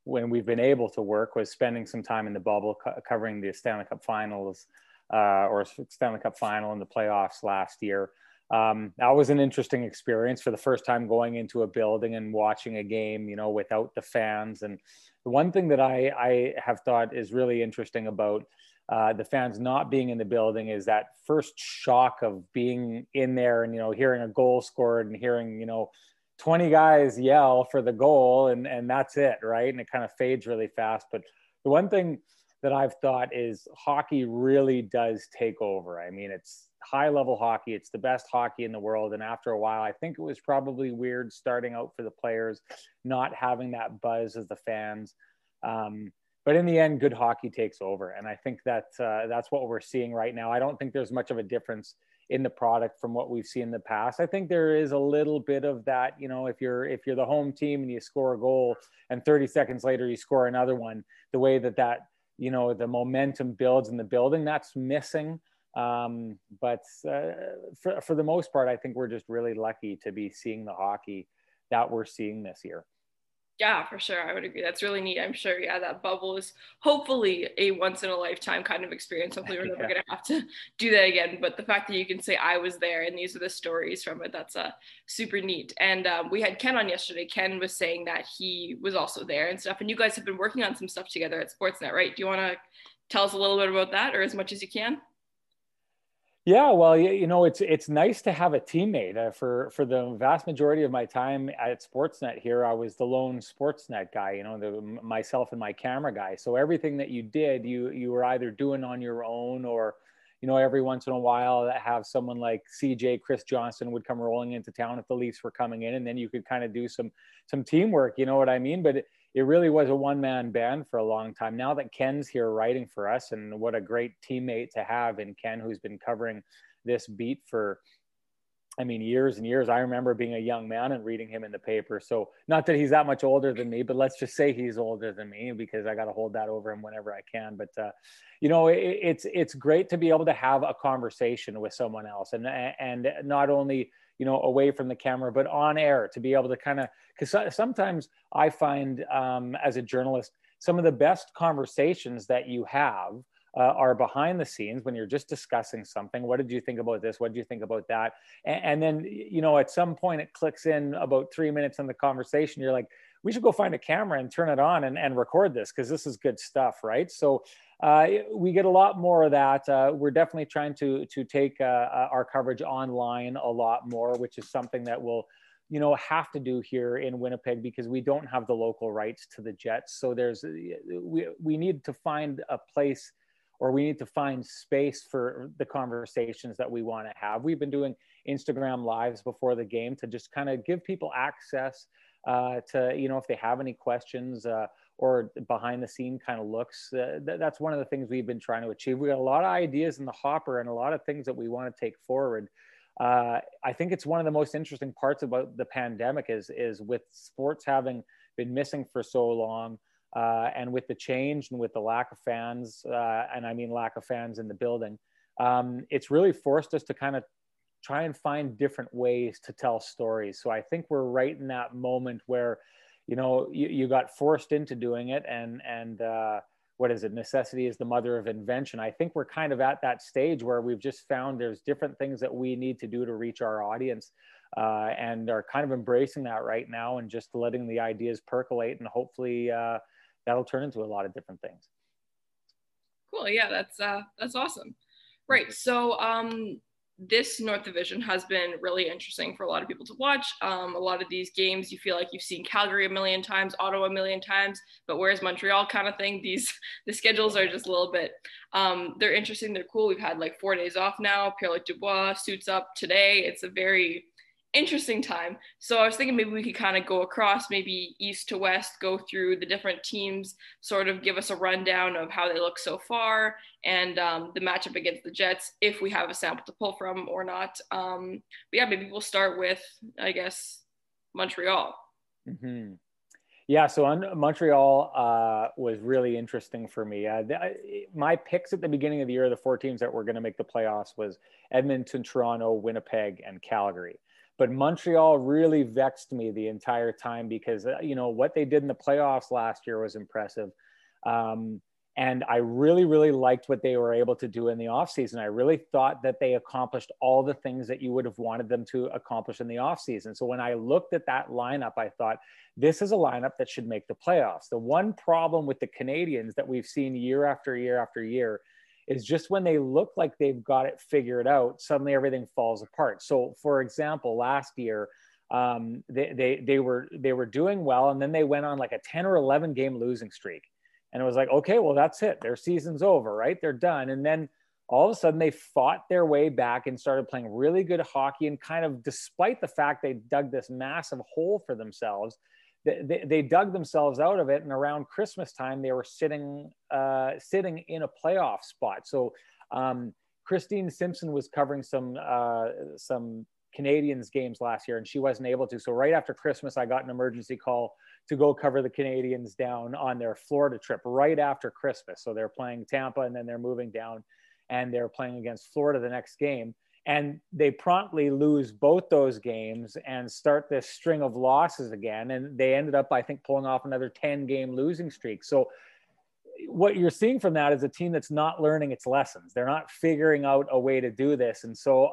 when we've been able to work was spending some time in the bubble co- covering the Stanley Cup Finals uh, or Stanley Cup Final in the playoffs last year. Um, that was an interesting experience for the first time going into a building and watching a game, you know, without the fans. And the one thing that I, I have thought is really interesting about uh, the fans not being in the building is that first shock of being in there and you know hearing a goal scored and hearing you know 20 guys yell for the goal and and that's it right and it kind of fades really fast but the one thing that I've thought is hockey really does take over. I mean, it's high level hockey, it's the best hockey in the world. And after a while, I think it was probably weird starting out for the players, not having that buzz as the fans. Um, but in the end, good hockey takes over, and I think that uh, that's what we're seeing right now. I don't think there's much of a difference in the product from what we've seen in the past. I think there is a little bit of that. You know, if you're if you're the home team and you score a goal, and 30 seconds later you score another one, the way that that you know the momentum builds in the building, that's missing. Um, but uh, for for the most part, I think we're just really lucky to be seeing the hockey that we're seeing this year. Yeah, for sure. I would agree. That's really neat. I'm sure. Yeah, that bubble is hopefully a once in a lifetime kind of experience. Hopefully, we're never yeah. going to have to do that again. But the fact that you can say I was there and these are the stories from it, that's uh, super neat. And um, we had Ken on yesterday. Ken was saying that he was also there and stuff. And you guys have been working on some stuff together at Sportsnet, right? Do you want to tell us a little bit about that or as much as you can? Yeah, well, you, know, it's it's nice to have a teammate. Uh, for for the vast majority of my time at Sportsnet here, I was the lone Sportsnet guy. You know, the myself and my camera guy. So everything that you did, you you were either doing on your own or, you know, every once in a while have someone like CJ Chris Johnston would come rolling into town if the Leafs were coming in, and then you could kind of do some some teamwork. You know what I mean? But it, it really was a one man band for a long time. Now that Ken's here writing for us, and what a great teammate to have in Ken, who's been covering this beat for, I mean, years and years. I remember being a young man and reading him in the paper. So, not that he's that much older than me, but let's just say he's older than me because I got to hold that over him whenever I can. But, uh, you know, it, it's it's great to be able to have a conversation with someone else, and and not only you know away from the camera but on air to be able to kind of because sometimes i find um, as a journalist some of the best conversations that you have uh, are behind the scenes when you're just discussing something. What did you think about this? What did you think about that? And, and then you know at some point it clicks in about three minutes in the conversation. You're like we should go find a camera and turn it on and, and record this because this is good stuff right so uh, we get a lot more of that. Uh, we're definitely trying to to take uh, uh, our coverage online a lot more, which is something that we'll, you know, have to do here in Winnipeg because we don't have the local rights to the Jets. So there's we we need to find a place or we need to find space for the conversations that we want to have. We've been doing Instagram lives before the game to just kind of give people access uh, to, you know, if they have any questions uh, or behind the scene kind of looks. Uh, th- that's one of the things we've been trying to achieve. We got a lot of ideas in the hopper and a lot of things that we want to take forward. Uh, I think it's one of the most interesting parts about the pandemic is is with sports having been missing for so long, uh, and with the change and with the lack of fans, uh, and I mean lack of fans in the building, um, it's really forced us to kind of try and find different ways to tell stories. So I think we're right in that moment where you know you, you got forced into doing it and and uh, what is it? Necessity is the mother of invention. I think we're kind of at that stage where we've just found there's different things that we need to do to reach our audience uh, and are kind of embracing that right now and just letting the ideas percolate and hopefully uh, that'll turn into a lot of different things. Cool. Yeah that's uh, that's awesome. Right. so um this North Division has been really interesting for a lot of people to watch. Um, a lot of these games, you feel like you've seen Calgary a million times, Ottawa a million times, but where's Montreal kind of thing? These the schedules are just a little bit. Um, they're interesting. They're cool. We've had like four days off now. Pierre-Luc Dubois suits up today. It's a very interesting time. So I was thinking maybe we could kind of go across, maybe east to west, go through the different teams, sort of give us a rundown of how they look so far and um, the matchup against the Jets, if we have a sample to pull from or not. Um, but yeah, maybe we'll start with, I guess, Montreal. Mm-hmm. Yeah, so on, Montreal uh, was really interesting for me. Uh, the, my picks at the beginning of the year, the four teams that were going to make the playoffs was Edmonton, Toronto, Winnipeg, and Calgary. But Montreal really vexed me the entire time because uh, you know what they did in the playoffs last year was impressive. Um, and I really, really liked what they were able to do in the offseason. I really thought that they accomplished all the things that you would have wanted them to accomplish in the offseason. So when I looked at that lineup, I thought, this is a lineup that should make the playoffs. The one problem with the Canadiens that we've seen year after year after year is just when they look like they've got it figured out, suddenly everything falls apart. So, for example, last year, um, they, they, they were they were doing well, and then they went on like a 10 or 11 game losing streak, and it was like, okay, well that's it, their season's over, right? They're done, and then all of a sudden they fought their way back and started playing really good hockey, and kind of despite the fact they dug this massive hole for themselves they, they, dug themselves out of it, and around Christmas time, they were sitting uh, sitting in a playoff spot. So um, Christine Simpson was covering some uh, some Canadiens games last year, and she wasn't able to. So right after Christmas, I got an emergency call to go cover the canadiens down on their Florida trip right after Christmas. So they're playing Tampa, and then they're moving down, and they're playing against Florida the next game and they promptly lose both those games and start this string of losses again. And they ended up i think pulling off another 10 game losing streak. So what you're seeing from that is a team that's not learning its lessons. They're not figuring out a way to do this. And so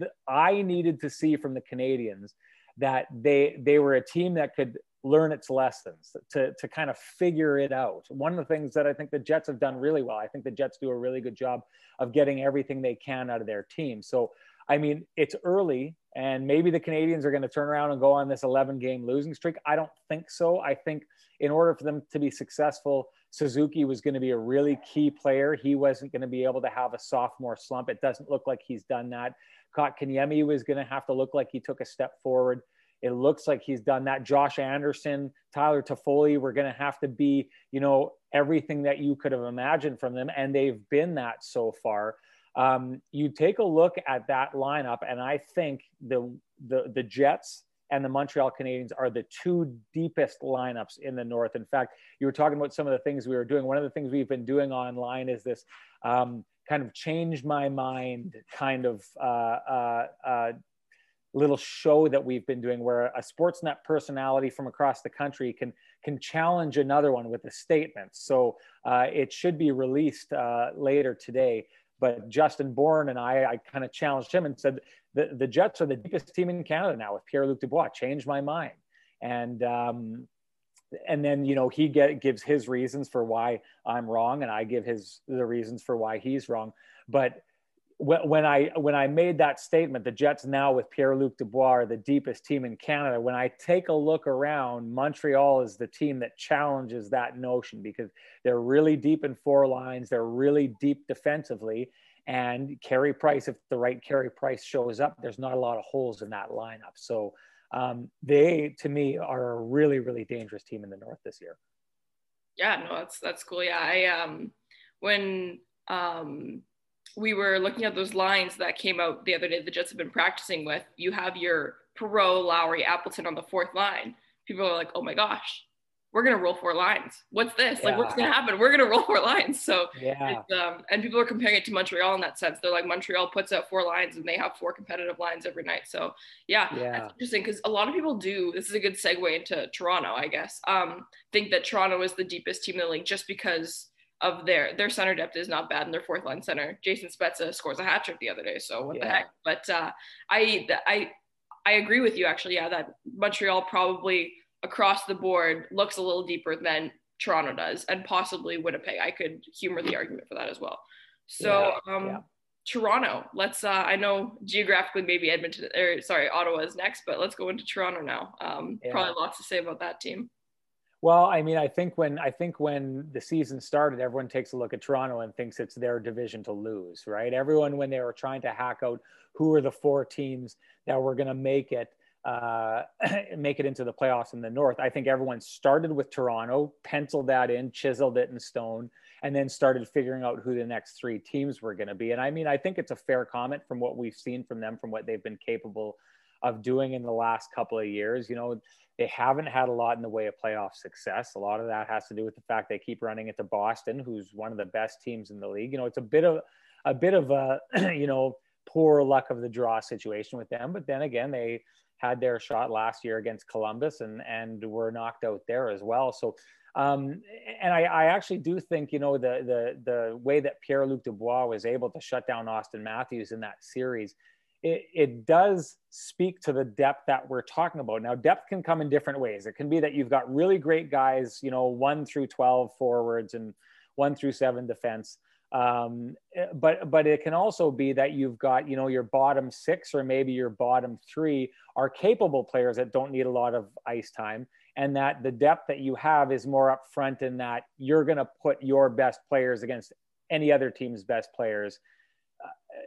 uh, i needed to see from the canadiens that they they were a team that could learn its lessons to, to kind of figure it out. One of the things that I think the Jets have done really well, I think the Jets do a really good job of getting everything they can out of their team. So, I mean, it's early and maybe the Canadiens are going to turn around and go on this 11 game losing streak. I don't think so. I think in order for them to be successful, Suzuki was going to be a really key player. He wasn't going to be able to have a sophomore slump. It doesn't look like he's done that. Kotkaniemi was going to have to look like he took a step forward. It looks like he's done that. Josh Anderson, Tyler Toffoli, we're going to have to be, you know, everything that you could have imagined from them. And they've been that so far. Um, you take a look at that lineup, and I think the, the, the Jets and the Montreal Canadiens are the two deepest lineups in the North. In fact, you were talking about some of the things we were doing. One of the things we've been doing online is this um, kind of change my mind kind of uh, uh, uh, little show that we've been doing where a sportsnet personality from across the country can can challenge another one with a statement. So uh, it should be released uh, later today. But justin bourne and i i kind of challenged him and said the, the jets are the deepest team in canada now with pierre-luc dubois. Changed my mind. And um, and then you know he get, gives his reasons for why i'm wrong and i give his the reasons for why he's wrong. But when I when I made that statement, the Jets now with Pierre Luc Dubois are the deepest team in Canada. When I take a look around, Montreal is the team that challenges that notion because they're really deep in four lines. They're really deep defensively, and Carey Price, if the right Carey Price shows up, there's not a lot of holes in that lineup. So um, they, to me, are a really really dangerous team in the North this year. Yeah, no, that's that's cool. Yeah, I um when um we were looking at those lines that came out the other day the Jets have been practicing with. You have your Perreault, Lowry, Appleton on the fourth line. People are like, oh my gosh, we're gonna roll four lines. What's this? Yeah. Like, what's gonna happen? We're gonna roll four lines. So yeah, um, and people are comparing it to Montreal in that sense. They're like Montreal puts out four lines and they have four competitive lines every night. So yeah, yeah. that's interesting because a lot of people do. This is a good segue into Toronto, I guess. Um, think that Toronto is the deepest team in the league just because of their their center depth is not bad in their fourth line center. Jason Spezza scores a hat trick the other day, so what yeah. the heck? But uh, I I I agree with you actually. Yeah, that Montreal probably across the board looks a little deeper than Toronto does, and possibly Winnipeg. I could humor the argument for that as well. So yeah. Um, yeah. Toronto. Let's. Uh, I know geographically maybe Edmonton or sorry Ottawa is next, but let's go into Toronto now. Um, Probably lots to say about that team. Well, I mean, I think when I think when the season started, everyone takes a look at Toronto and thinks it's their division to lose, right? Everyone, when they were trying to hack out who are the four teams that were going to make it, uh, make it into the playoffs in the North, I think everyone started with Toronto, penciled that in, chiseled it in stone, and then started figuring out who the next three teams were going to be. And I mean, I think it's a fair comment from what we've seen from them, from what they've been capable of doing in the last couple of years. You know, they haven't had a lot in the way of playoff success. A lot of that has to do with the fact they keep running into Boston, who's one of the best teams in the league. You know, it's a bit of a bit of a you know poor luck of the draw situation with them. But then again, they had their shot last year against Columbus and and were knocked out there as well. So. Um, and I, I actually do think, you know, the the the way that Pierre Luc Dubois was able to shut down Auston Matthews in that series it, it does speak to the depth that we're talking about. Now, depth can come in different ways. It can be that you've got really great guys, you know, one through 12 forwards and one through seven defense. Um, but but it can also be that you've got you know your bottom six or maybe your bottom three are capable players that don't need a lot of ice time, and that the depth that you have is more upfront in that you're going to put your best players against any other team's best players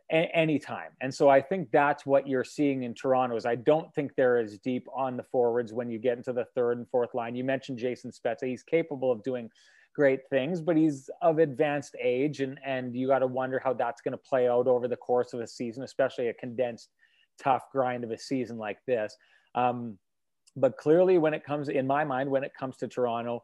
anytime. And so I think that's what you're seeing in Toronto is I don't think they're as deep on the forwards when you get into the third and fourth line. You mentioned Jason Spezza. He's capable of doing great things, but he's of advanced age and, and you got to wonder how that's going to play out over the course of a season, especially a condensed, tough grind of a season like this. Um, but clearly when it comes in my mind, when it comes to Toronto,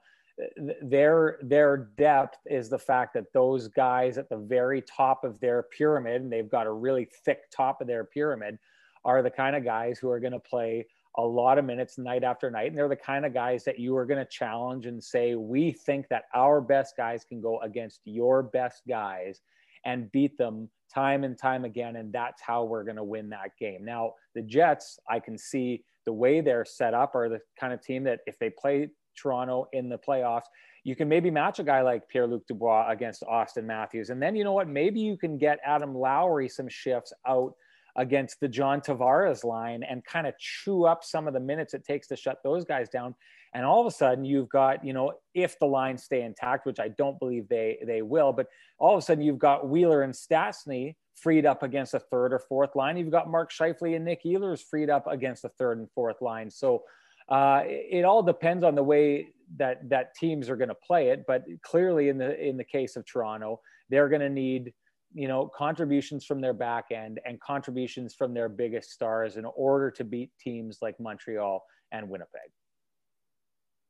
their their depth is the fact that those guys at the very top of their pyramid and they've got a really thick top of their pyramid are the kind of guys who are going to play a lot of minutes night after night and they're the kind of guys that you are going to challenge and say we think that our best guys can go against your best guys and beat them time and time again and that's how we're going to win that game. Now the jets i can see the way they're set up are the kind of team that if they play Toronto in the playoffs. You can maybe match a guy like Pierre Luc Dubois against Auston Matthews. And then you know what? Maybe you can get Adam Lowry some shifts out against the John Tavares line and kind of chew up some of the minutes it takes to shut those guys down. And all of a sudden you've got, you know, if the lines stay intact, which I don't believe they they will, but all of a sudden you've got Wheeler and Stastny freed up against a third or fourth line. You've got Mark Scheifele and Nik Ehlers freed up against a third and fourth line. So uh, it, all depends on the way that that teams are going to play it. But clearly, in the in the case of Toronto, they're going to need you know contributions from their back end and contributions from their biggest stars in order to beat teams like Montreal and Winnipeg.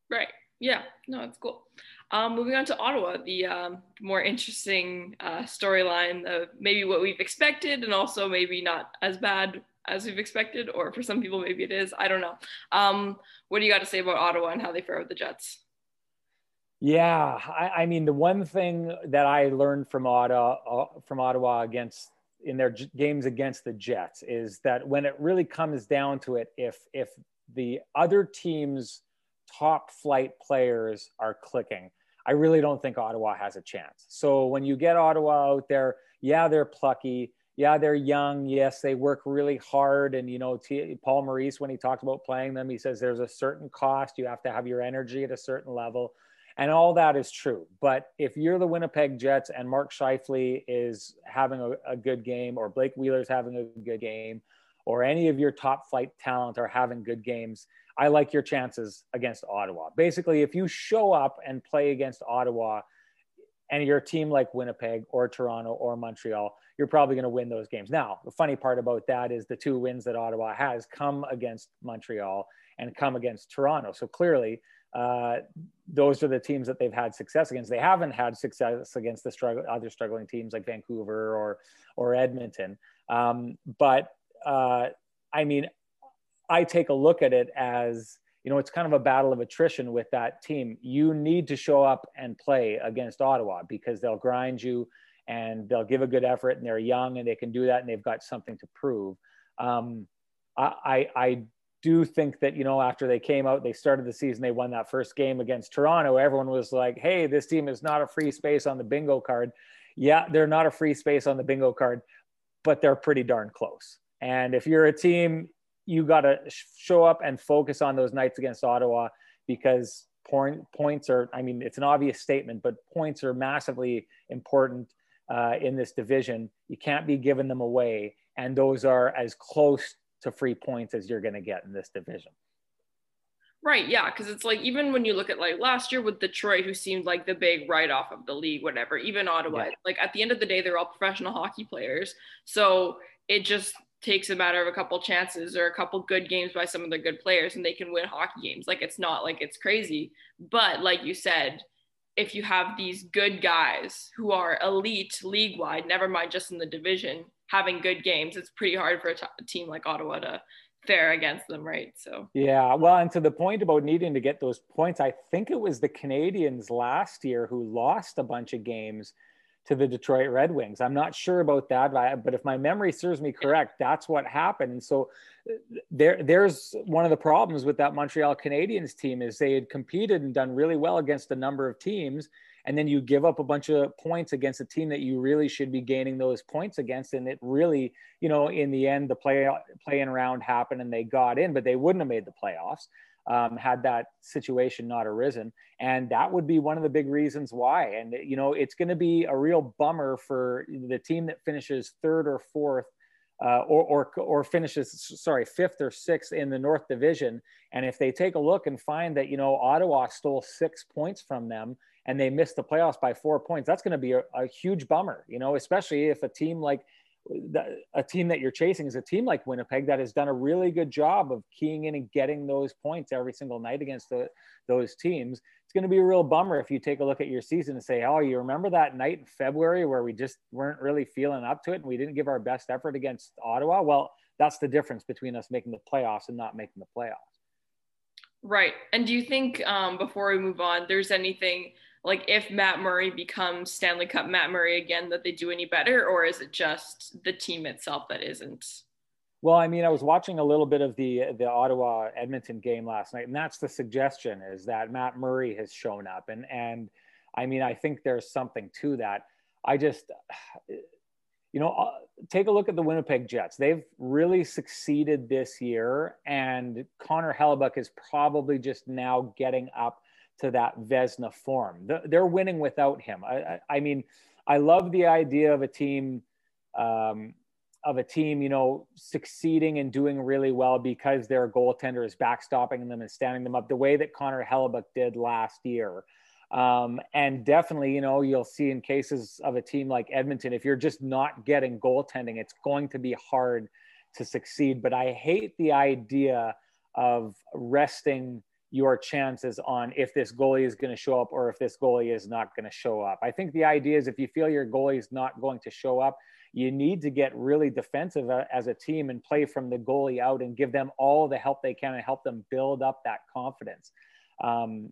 Right. Yeah. No, it's cool. Um, moving on to Ottawa, the um, more interesting uh, storyline of maybe what we've expected and also maybe not as bad as we've expected, or for some people, maybe it is. I don't know. Um, what do you got to say about Ottawa and how they fare with the Jets? Yeah, I, I, mean, the one thing that I learned from Ottawa, uh, from Ottawa against in their j- games against the Jets is that when it really comes down to it, if if the other team's top flight players are clicking, I really don't think Ottawa has a chance. So when you get Ottawa out there, yeah, they're plucky yeah, they're young. Yes, they work really hard. And, you know, T- Paul Maurice, when he talked about playing them, he says there's a certain cost. You have to have your energy at a certain level. And all that is true. But if you're the Winnipeg Jets and Mark Scheifele is having a, a good game, or Blake Wheeler's having a good game, or any of your top flight talent are having good games, I like your chances against Ottawa. Basically, if you show up and play against Ottawa and you're a team like Winnipeg or Toronto or Montreal, you're probably going to win those games. Now, the funny part about that is the two wins that Ottawa has come against Montreal and come against Toronto. So clearly, uh, those are the teams that they've had success against. They haven't had success against the struggle, other struggling teams like Vancouver or or Edmonton. Um, but uh, I mean, I take a look at it as you know, it's kind of a battle of attrition with that team. You need to show up and play against Ottawa because they'll grind you and they'll give a good effort and they're young and they can do that and they've got something to prove. Um, I, I, do think that, you know, after they came out, they started the season, they won that first game against Toronto. Everyone was like, hey, this team is not a free space on the bingo card. Yeah, they're not a free space on the bingo card, but they're pretty darn close. And if you're a team, you got to show up and focus on those nights against Ottawa because point, points are, I mean, it's an obvious statement, but points are massively important uh, in this division. You can't be giving them away. And those are as close to free points as you're going to get in this division. Right, yeah, because it's like even when you look at like last year with Detroit, who seemed like the big write off of the league, whatever, even Ottawa, yeah. like at the end of the day, they're all professional hockey players. So it just takes a matter of a couple chances or a couple good games by some of the good players and they can win hockey games. Like it's not like it's crazy. But like you said, if you have these good guys who are elite league wide, never mind just in the division, having good games, it's pretty hard for a, team like Ottawa to fare against them, right? So yeah, well, and to the point about needing to get those points, I think it was the Canadiens last year who lost a bunch of games to the Detroit Red Wings. I'm not sure about that, but if my memory serves me correct, that's what happened. And so uh, there, there's one of the problems with that Montreal Canadiens team is they had competed and done really well against a number of teams, and then you give up a bunch of points against a team that you really should be gaining those points against, and it really, you know, in the end, the play playing round happened and they got in, but they wouldn't have made the playoffs um, had that situation not arisen. And that would be one of the big reasons why. And, you know, it's going to be a real bummer for the team that finishes third or fourth. Uh, or, or, or finishes, sorry, fifth or sixth in the North Division. And if they take a look and find that, you know, Ottawa stole six points from them and they missed the playoffs by four points, that's going to be a, a huge bummer, you know, especially if a team like a team that you're chasing is a team like Winnipeg that has done a really good job of keying in and getting those points every single night against the, those teams. It's going to be a real bummer if you take a look at your season and say, "Oh, you remember that night in February where we just weren't really feeling up to it and we didn't give our best effort against Ottawa?" Well, that's the difference between us making the playoffs and not making the playoffs. Right. And do you think um, before we move on, there's anything like if Matt Murray becomes Stanley Cup Matt Murray again, that they do any better, or is it just the team itself that isn't? Well, I mean, I was watching a little bit of the the Ottawa Edmonton game last night, and that's the suggestion is that Matt Murray has shown up, and and I mean, I think there's something to that. I just, you know, uh, take a look at the Winnipeg Jets. They've really succeeded this year, and Connor Hellebuyck is probably just now getting up to that Vezina form. They're winning without him. I, I, I mean, I love the idea of a team, um, of a team, you know, succeeding and doing really well because their goaltender is backstopping them and standing them up the way that Connor Hellebuyck did last year. Um, and definitely, you know, you'll see in cases of a team like Edmonton, if you're just not getting goaltending, it's going to be hard to succeed. But I hate the idea of resting your chances on if this goalie is going to show up or if this goalie is not going to show up. I think the idea is if you feel your goalie is not going to show up, you need to get really defensive uh, as a team and play from the goalie out and give them all the help they can and help them build up that confidence. Um,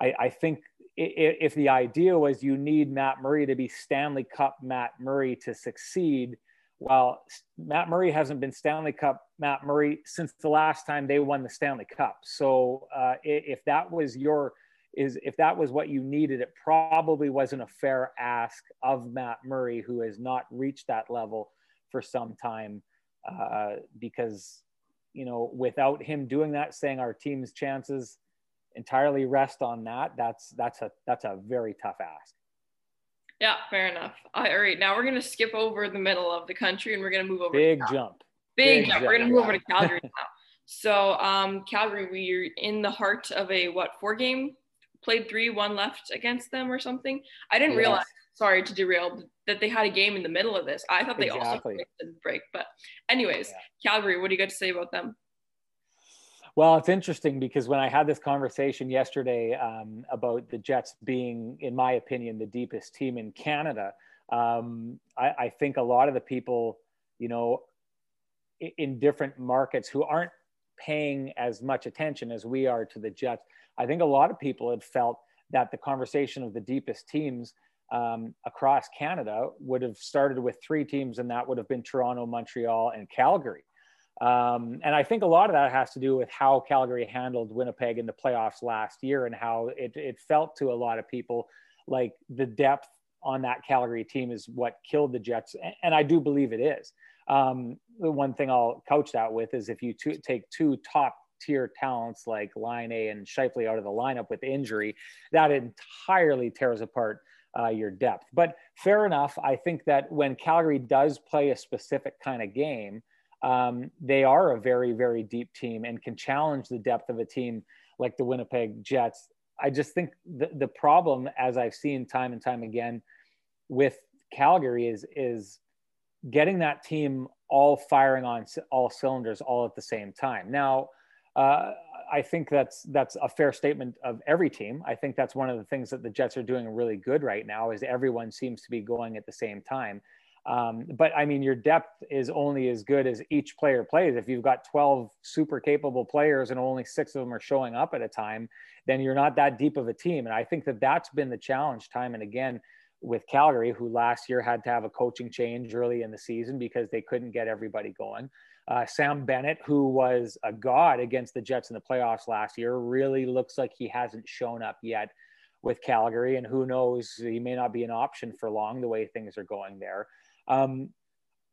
I, I, think if the idea was you need Matt Murray to be Stanley Cup Matt Murray to succeed, well, Matt Murray hasn't been Stanley Cup Matt Murray since the last time they won the Stanley Cup. So uh, if that was your is if that was what you needed, it probably wasn't a fair ask of Matt Murray, who has not reached that level for some time, uh, because you know without him doing that, saying our team's chances entirely rest on that, that's that's a that's a very tough ask. Yeah, fair enough. All right, now we're gonna skip over the middle of the country and we're gonna move over. Big jump. Big, jump. jump. We're gonna move over to Calgary now. So, um, Calgary, we're in the heart of a what four game? Played three, one left against them or something. I didn't yes. realize. Sorry to derail that they had a game in the middle of this. I thought they exactly. also played break. But, anyways, yeah. Calgary, what do you got to say about them? Well, it's interesting because when I had this conversation yesterday um, about the Jets being, in my opinion, the deepest team in Canada, um, I, I, think a lot of the people, you know, in, different markets who aren't paying as much attention as we are to the Jets, I think a lot of people had felt that the conversation of the deepest teams um, across Canada would have started with three teams, and that would have been Toronto, Montreal, and Calgary. Um, and I think a lot of that has to do with how Calgary handled Winnipeg in the playoffs last year and how it, it felt to a lot of people like the depth on that Calgary team is what killed the Jets. And I do believe it is. Um, the one thing I'll coach that with is if you take two top tier talents like Laine and Scheifele out of the lineup with injury, that entirely tears apart uh, your depth. But fair enough. I think that when Calgary does play a specific kind of game, um, they are a very, very deep team and can challenge the depth of a team like the Winnipeg Jets. I just think the, the problem, as I've seen time and time again with Calgary, is is getting that team all firing on all cylinders all at the same time. Now, uh, I think that's that's a fair statement of every team. I think that's one of the things that the Jets are doing really good right now is everyone seems to be going at the same time. Um, but I mean, your depth is only as good as each player plays. If you've got 12 super capable players and only six of them are showing up at a time, then you're not that deep of a team. And I think that that's been the challenge time and again with Calgary, who last year had to have a coaching change early in the season because they couldn't get everybody going. Uh, Sam Bennett, who was a god against the Jets in the playoffs last year, really looks like he hasn't shown up yet with Calgary. And who knows, he may not be an option for long the way things are going there. Um,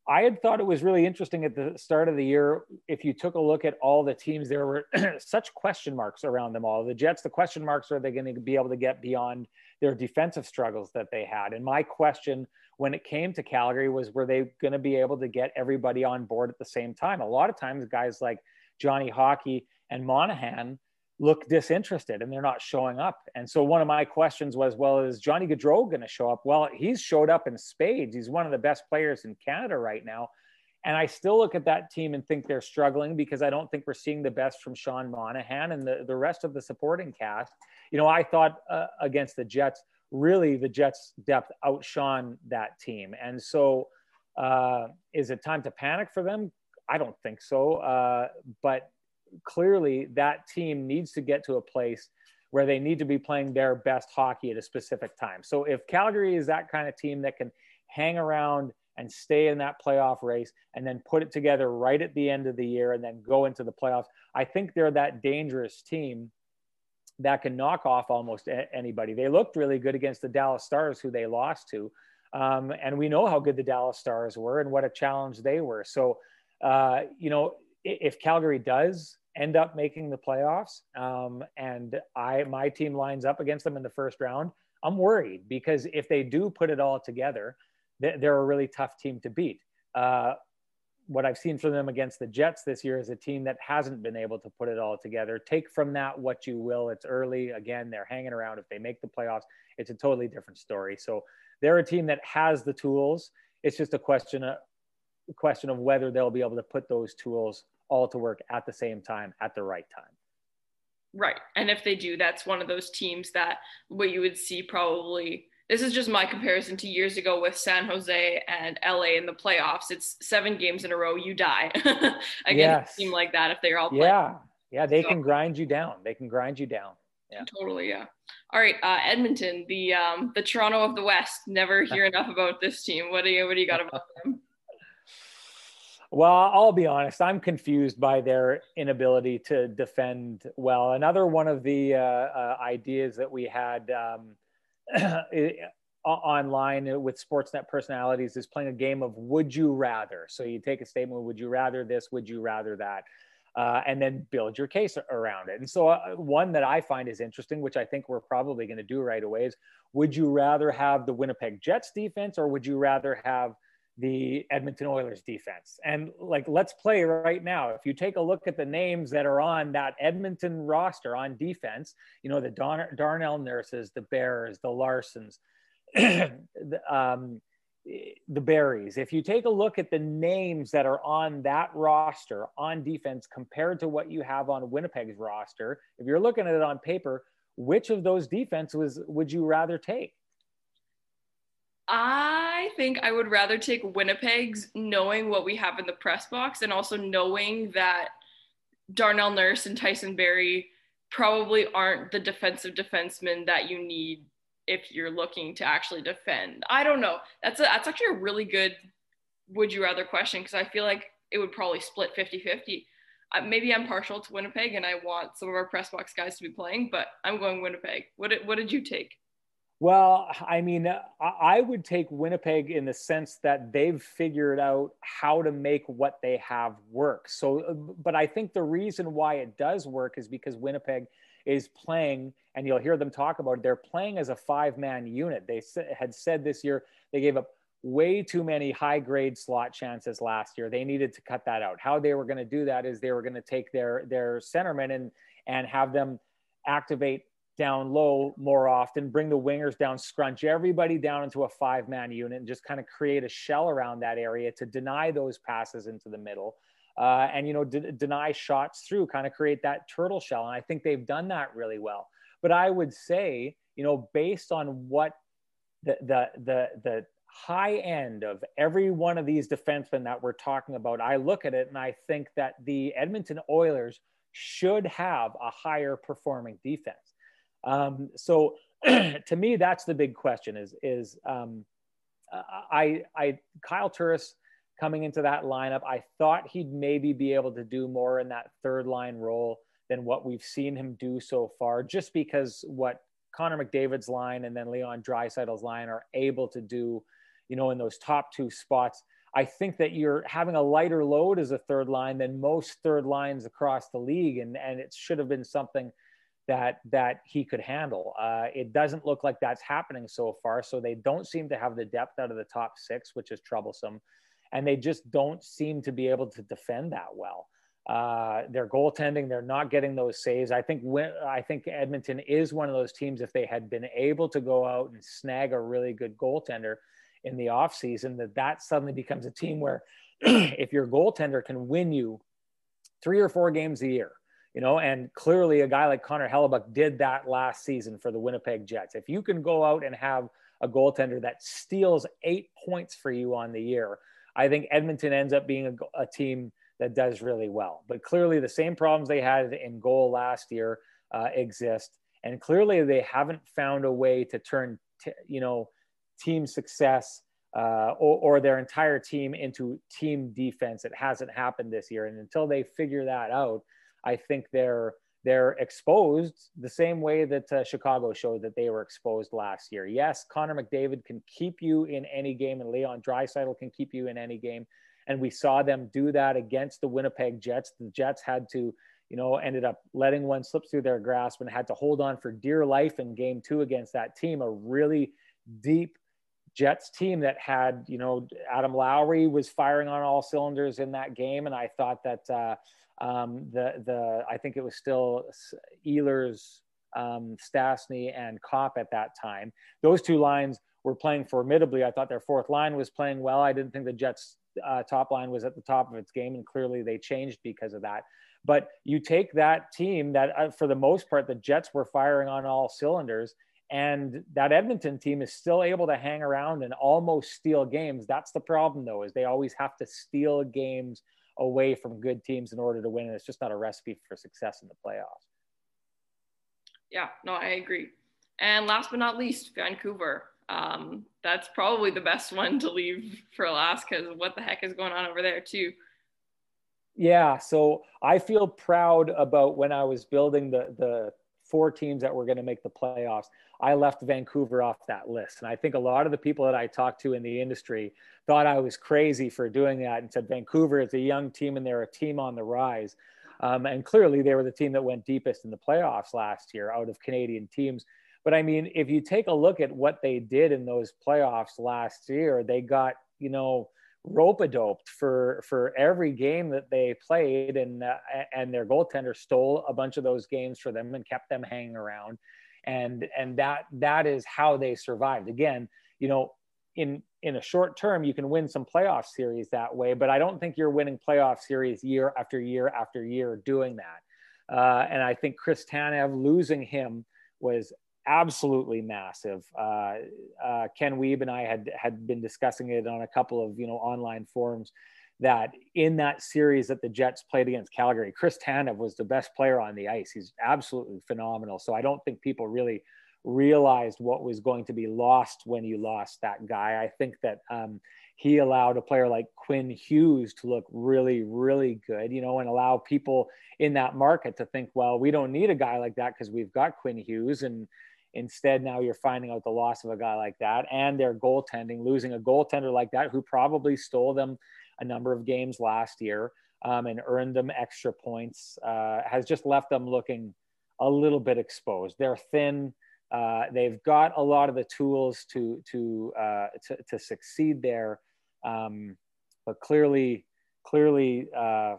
I had thought it was really interesting at the start of the year. If you took a look at all the teams, there were such question marks around them all. The Jets, the question marks are they going to be able to get beyond their defensive struggles that they had? And my question when it came to Calgary was were they going to be able to get everybody on board at the same time? A lot of times, guys like Johnny Hockey and Monahan look disinterested and they're not showing up. And so one of my questions was, well, is Johnny Gaudreau going to show up? Well, he's showed up in spades. He's one of the best players in Canada right now. And I still look at that team and think they're struggling because I don't think we're seeing the best from Sean Monahan and the, the rest of the supporting cast. You know, I thought uh, against the Jets, really the Jets' depth outshone that team. And so uh, is it time to panic for them? I don't think so. Uh, but clearly that team needs to get to a place where they need to be playing their best hockey at a specific time. So if Calgary is that kind of team that can hang around and stay in that playoff race and then put it together right at the end of the year and then go into the playoffs, I think they're that dangerous team that can knock off almost anybody. They looked really good against the Dallas Stars, who they lost to. Um, and we know how good the Dallas Stars were and what a challenge they were. So, uh, you know, if Calgary does end up making the playoffs um, and I my team lines up against them in the first round, I'm worried because if they do put it all together, they're a really tough team to beat. Uh, what I've seen from them against the Jets this year is a team that hasn't been able to put it all together. Take from that what you will. It's early. Again, they're hanging around. If they make the playoffs, it's a totally different story. So they're a team that has the tools. It's just a question of, question of whether they'll be able to put those tools all to work at the same time at the right time. Right. And if they do, that's one of those teams that what you would see probably this is just my comparison to years ago with San Jose and LA in the playoffs. It's seven games in a row, you die against yes. a team like that if they're all playing. Yeah. Yeah, they so, can grind you down. They can grind you down. Yeah. Totally, yeah. All right, uh, Edmonton, the um, the Toronto of the West. Never hear enough about this team. What do you what do you got about them? Well, I'll be honest. I'm confused by their inability to defend well. Another one of the uh, uh, ideas that we had um, online with Sportsnet personalities is playing a game of Would You Rather. So you take a statement: Would you rather this? Would you rather that? Uh, and then build your case around it. And so, uh, one that I find is interesting, which I think we're probably going to do right away, is Would you rather have the Winnipeg Jets defense, or would you rather have the Edmonton Oilers defense. And like, let's play right now. If you take a look at the names that are on that Edmonton roster on defense, you know, the Don- Darnell Nurses, the Bears, the Larssons, the, um, the Barries. If you take a look at the names that are on that roster on defense compared to what you have on Winnipeg's roster, if you're looking at it on paper, which of those defenses would you rather take? I think I would rather take Winnipeg's knowing what we have in the press box and also knowing that Darnell Nurse and Tyson Barrie probably aren't the defensive defensemen that you need if you're looking to actually defend. I don't know. That's a, that's actually a really good would you rather question because I feel like it would probably split 50-50. Uh, maybe I'm partial to Winnipeg and I want some of our press box guys to be playing, but I'm going Winnipeg. What did, what did you take? Well, I mean, I would take Winnipeg in the sense that they've figured out how to make what they have work. So, but I think the reason why it does work is because Winnipeg is playing, and you'll hear them talk about it, they're playing as a five man unit. They had said this year they gave up way too many high grade slot chances last year. They needed to cut that out. How they were going to do that is they were going to take their, their centermen and, and have them activate down low more often, bring the wingers down, scrunch everybody down into a five man unit, and just kind of create a shell around that area to deny those passes into the middle. Uh, and you know d- deny shots through kind of create that turtle shell and i think they've done that really well but i would say you know based on what the the the, the high end of every one of these defensemen that we're talking about i look at it and i think that the edmonton oilers should have a higher performing defense um, so to me, that's the big question is, is um, I, I, Kyle Turris coming into that lineup, I thought he'd maybe be able to do more in that third line role than what we've seen him do so far, just because what Connor McDavid's line and then Leon Draisaitl's line are able to do, you know, in those top two spots. I think that you're having a lighter load as a third line than most third lines across the league. And, and it should have been something that that he could handle. Uh, it doesn't look like that's happening so far. So they don't seem to have the depth out of the top six, which is troublesome, and they just don't seem to be able to defend that well. Uh, their goaltending, they're not getting those saves. I think when, I think Edmonton is one of those teams. If they had been able to go out and snag a really good goaltender in the offseason, that that suddenly becomes a team where if your goaltender can win you three or four games a year you know, and clearly a guy like Connor Hellebuyck did that last season for the Winnipeg Jets. If you can go out and have a goaltender that steals eight points for you on the year, I think Edmonton ends up being a, a team that does really well. But clearly, the same problems they had in goal last year uh, exist, and clearly they haven't found a way to turn, t- you know, team success uh, or, or, their entire team into team defense. It hasn't happened this year, and until they figure that out, I think they're they're exposed the same way that uh, Chicago showed that they were exposed last year. Yes, Connor McDavid can keep you in any game, and Leon Draisaitl can keep you in any game. And we saw them do that against the Winnipeg Jets. The Jets had to, you know, ended up letting one slip through their grasp and had to hold on for dear life in game two against that team, a really deep Jets team that had, you know, Adam Lowry was firing on all cylinders in that game. And I thought that, uh, um, the the I think it was still Ehlers, um, Stastny, and Copp at that time. Those two lines were playing formidably. I thought their fourth line was playing well. I didn't think the Jets' uh, top line was at the top of its game, and clearly they changed because of that. But you take that team that, uh, for the most part, the Jets were firing on all cylinders, and that Edmonton team is still able to hang around and almost steal games. That's the problem, though, is they always have to steal games away from good teams in order to win. And it's just not a recipe for success in the playoffs. Yeah, no, I agree. And last but not least, Vancouver. Um, that's probably the best one to leave for last because what the heck is going on over there, too? Yeah, so I feel proud about when I was building the the four teams that were going to make the playoffs, I left Vancouver off that list. And I think a lot of the people that I talked to in the industry thought I was crazy for doing that and said Vancouver is a young team and they're a team on the rise. Um, and clearly they were the team that went deepest in the playoffs last year out of Canadian teams. But I mean, if you take a look at what they did in those playoffs last year, they got, you know, rope a doped for for every game that they played and uh, and their goaltender stole a bunch of those games for them and kept them hanging around. And and that that is how they survived. Again you know in in a short term you can win some playoff series that way but i don't think you're winning playoff series year after year after year doing that. Uh, and i think chris tanev losing him was absolutely massive. Uh, uh, Ken Wiebe and I had had been discussing it on a couple of you know online forums that in that series that the Jets played against Calgary, Chris Tanev was the best player on the ice. He's absolutely phenomenal. So I don't think people really realized what was going to be lost when you lost that guy. I think that um, he allowed a player like Quinn Hughes to look really, really good, you know, and allow people in that market to think, well, we don't need a guy like that because we've got Quinn Hughes and Instead, now you're finding out the loss of a guy like that and their goaltending, losing a goaltender like that who probably stole them a number of games last year um, and earned them extra points uh, has just left them looking a little bit exposed. They're thin. Uh, they've got a lot of the tools to to uh, to, to, succeed there, um, but clearly, clearly, uh,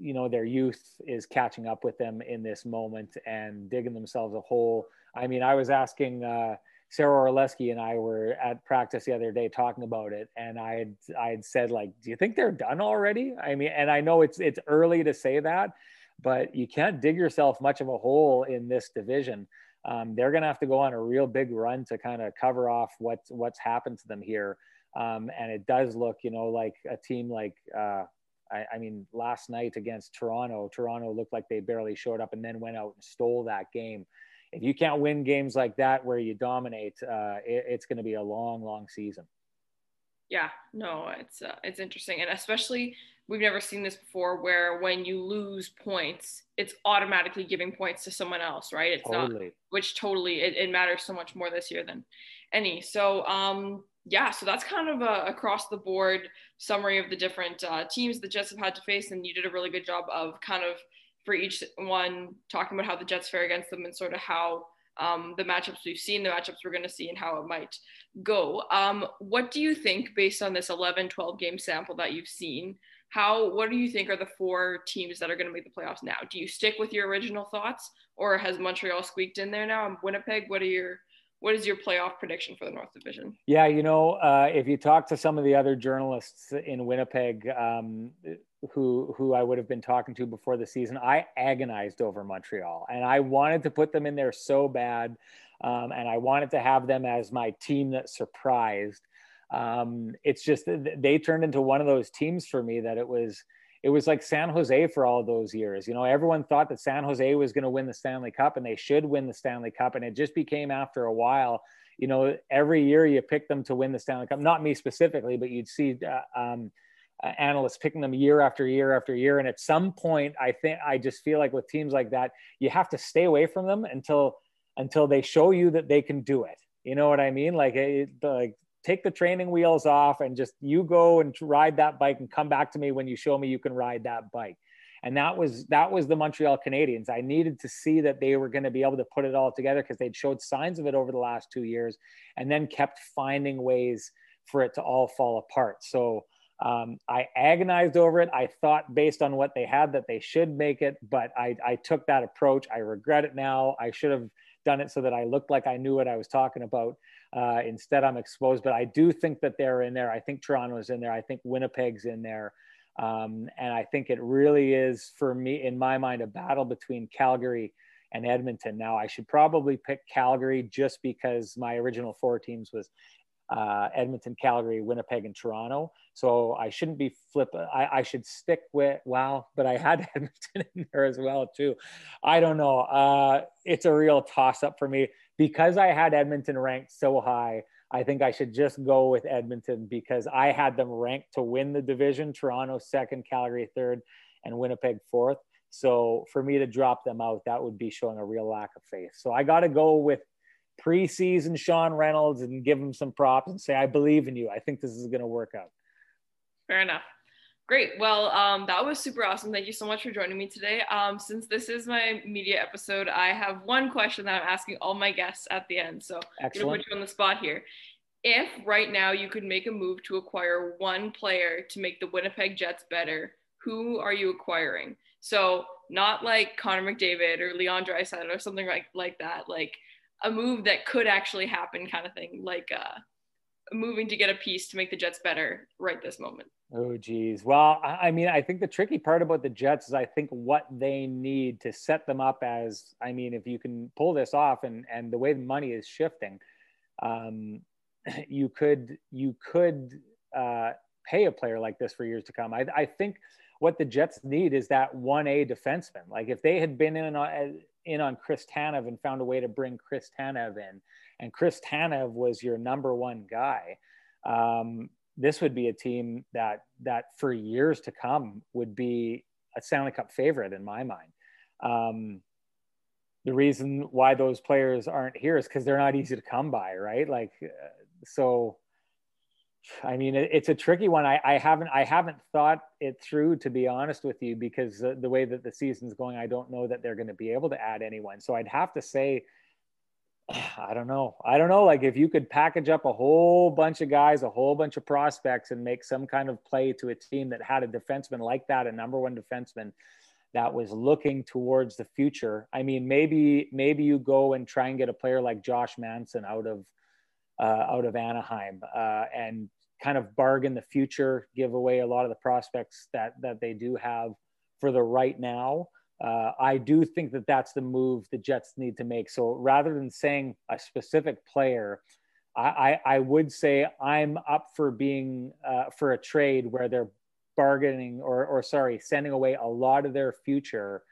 you know, their youth is catching up with them in this moment and digging themselves a hole. I mean, I was asking uh, Sara Orlesky and I were at practice the other day talking about it, and I had I had said like, "Do you think they're done already?" I mean, and I know it's it's early to say that, but you can't dig yourself much of a hole in this division um, they're going to have to go on a real big run to kind of cover off what's what's happened to them here. Um, and it does look, you know, like a team like uh, I, I, mean, last night against Toronto, Toronto looked like they barely showed up and then went out and stole that game. If you can't win games like that where you dominate, uh, it, it's going to be a long, long season. Yeah, no, it's uh, it's interesting, and especially we've never seen this before where when you lose points it's automatically giving points to someone else right it's totally. not which totally it, it, matters so much more this year than any so um yeah so that's kind of a across the board summary of the different uh, teams the jets have had to face and you did a really good job of kind of for each one talking about how the jets fare against them and sort of how um, the matchups we've seen, the matchups we're going to see, and how it might go. Um, what do you think, based on this 11, 12 game sample that you've seen, how what do you think are the four teams that are going to make the playoffs now? Do you stick with your original thoughts or has montreal squeaked in there now? Winnipeg what are your what is your playoff prediction for the north division? Yeah you know uh, if you talk to some of the other journalists in winnipeg um, who who i would have been talking to before the season i agonized over montreal and i wanted to put them in there so bad um, and i wanted to have them as my team that surprised um, it's just they turned into one of those teams for me that it was it was like San Jose for all those years. You know, everyone thought that San Jose was going to win the Stanley Cup and they should win the Stanley Cup. And it just became after a while, you know, every year you pick them to win the Stanley Cup. Not me specifically, but you'd see uh, um, uh, analysts picking them year after year after year. And at some point, I think I just feel like with teams like that, you have to stay away from them until until they show you that they can do it. You know what I mean? Like, it, like take the training wheels off and just you go and ride that bike and come back to me when you show me you can ride that bike and that was that was the montreal canadiens i needed to see that they were going to be able to put it all together because they'd showed signs of it over the last two years and then kept finding ways for it to all fall apart so um, I agonized over it. I thought, based on what they had, that they should make it, but I, I took that approach. I regret it now. I should have done it so that I looked like I knew what I was talking about. Uh, instead, I'm exposed. But I do think that they're in there. I think Toronto's in there. I think Winnipeg's in there. Um, and I think it really is, for me, in my mind, a battle between Calgary and Edmonton. Now, I should probably pick Calgary just because my original four teams was uh, Edmonton, Calgary, Winnipeg, and Toronto. So I shouldn't be flip. I, I, should stick with wow, but I had Edmonton in there as well too. I don't know. Uh, it's a real toss up for me because I had Edmonton ranked so high. I think I should just go with Edmonton because I had them ranked to win the division. Toronto second, Calgary third, and Winnipeg fourth. So for me to drop them out, that would be showing a real lack of faith. So I got to go with preseason Sean Reynolds and give him some props and say, I believe in you. I think this is going to work out. Fair enough. Great. Well, um, that was super awesome. Thank you so much for joining me today. Um, since this is my media episode, I have one question that I'm asking all my guests at the end. So I'm going to put you on the spot here. If right now you could make a move to acquire one player to make the Winnipeg Jets better, who are you acquiring? So not like Connor McDavid or Leon Draisaitl or something like like that. Like a move that could actually happen kind of thing like uh moving to get a piece to make the jets better right this moment. Oh geez. Well i mean i think the tricky part about the jets is i think what they need to set them up as i mean if you can pull this off and and the way the money is shifting um you could you could uh pay a player like this for years to come. I, I think what the Jets need is that 1A defenseman. Like if they had been in on, in on Chris Tanev and found a way to bring Chris Tanev in, and Chris Tanev was your number one guy, um, this would be a team that that for years to come would be a Stanley Cup favorite in my mind. Um, the reason why those players aren't here is because they're not easy to come by, right? Like, uh, so. I mean, it, it's a tricky one. I, I, haven't I haven't thought it through to be honest with you because the, the way that the season's going, I don't know that they're going to be able to add anyone. So I'd have to say, I don't know. I don't know. Like if you could package up a whole bunch of guys, a whole bunch of prospects, and make some kind of play to a team that had a defenseman like that, a number one defenseman that was looking towards the future. I mean, maybe maybe you go and try and get a player like Josh Manson out of out of Anaheim uh, and kind of bargain the future, give away a lot of the prospects that that they do have for the right now. Uh, I do think that that's the move the Jets need to make. So rather than saying a specific player, I, I, I would say I'm up for being uh, for a trade where they're bargaining or, or sorry, sending away a lot of their future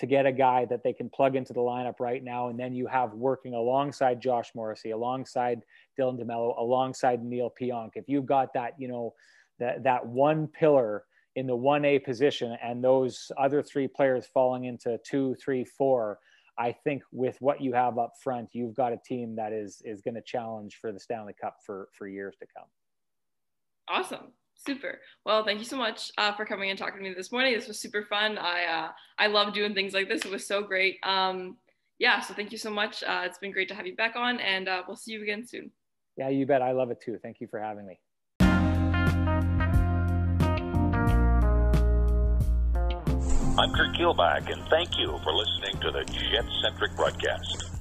to get a guy that they can plug into the lineup right now. And then you have working alongside Josh Morrissey, alongside Dylan DeMelo, alongside Neal Pionk. If you've got that, you know, that, that one pillar in the 1A position and those other three players falling into two, three, four, I think with what you have up front, you've got a team that is is going to challenge for the Stanley Cup for for years to come. Awesome. Super. Well, thank you so much uh, for coming and talking to me this morning. This was super fun. I uh, I love doing things like this. It was so great. Um, yeah. So thank you so much. Uh, it's been great to have you back on, and uh, we'll see you again soon. Yeah, you bet. I love it too. Thank you for having me. I'm Kurt Kielbach, and thank you for listening to the Jet Centric broadcast.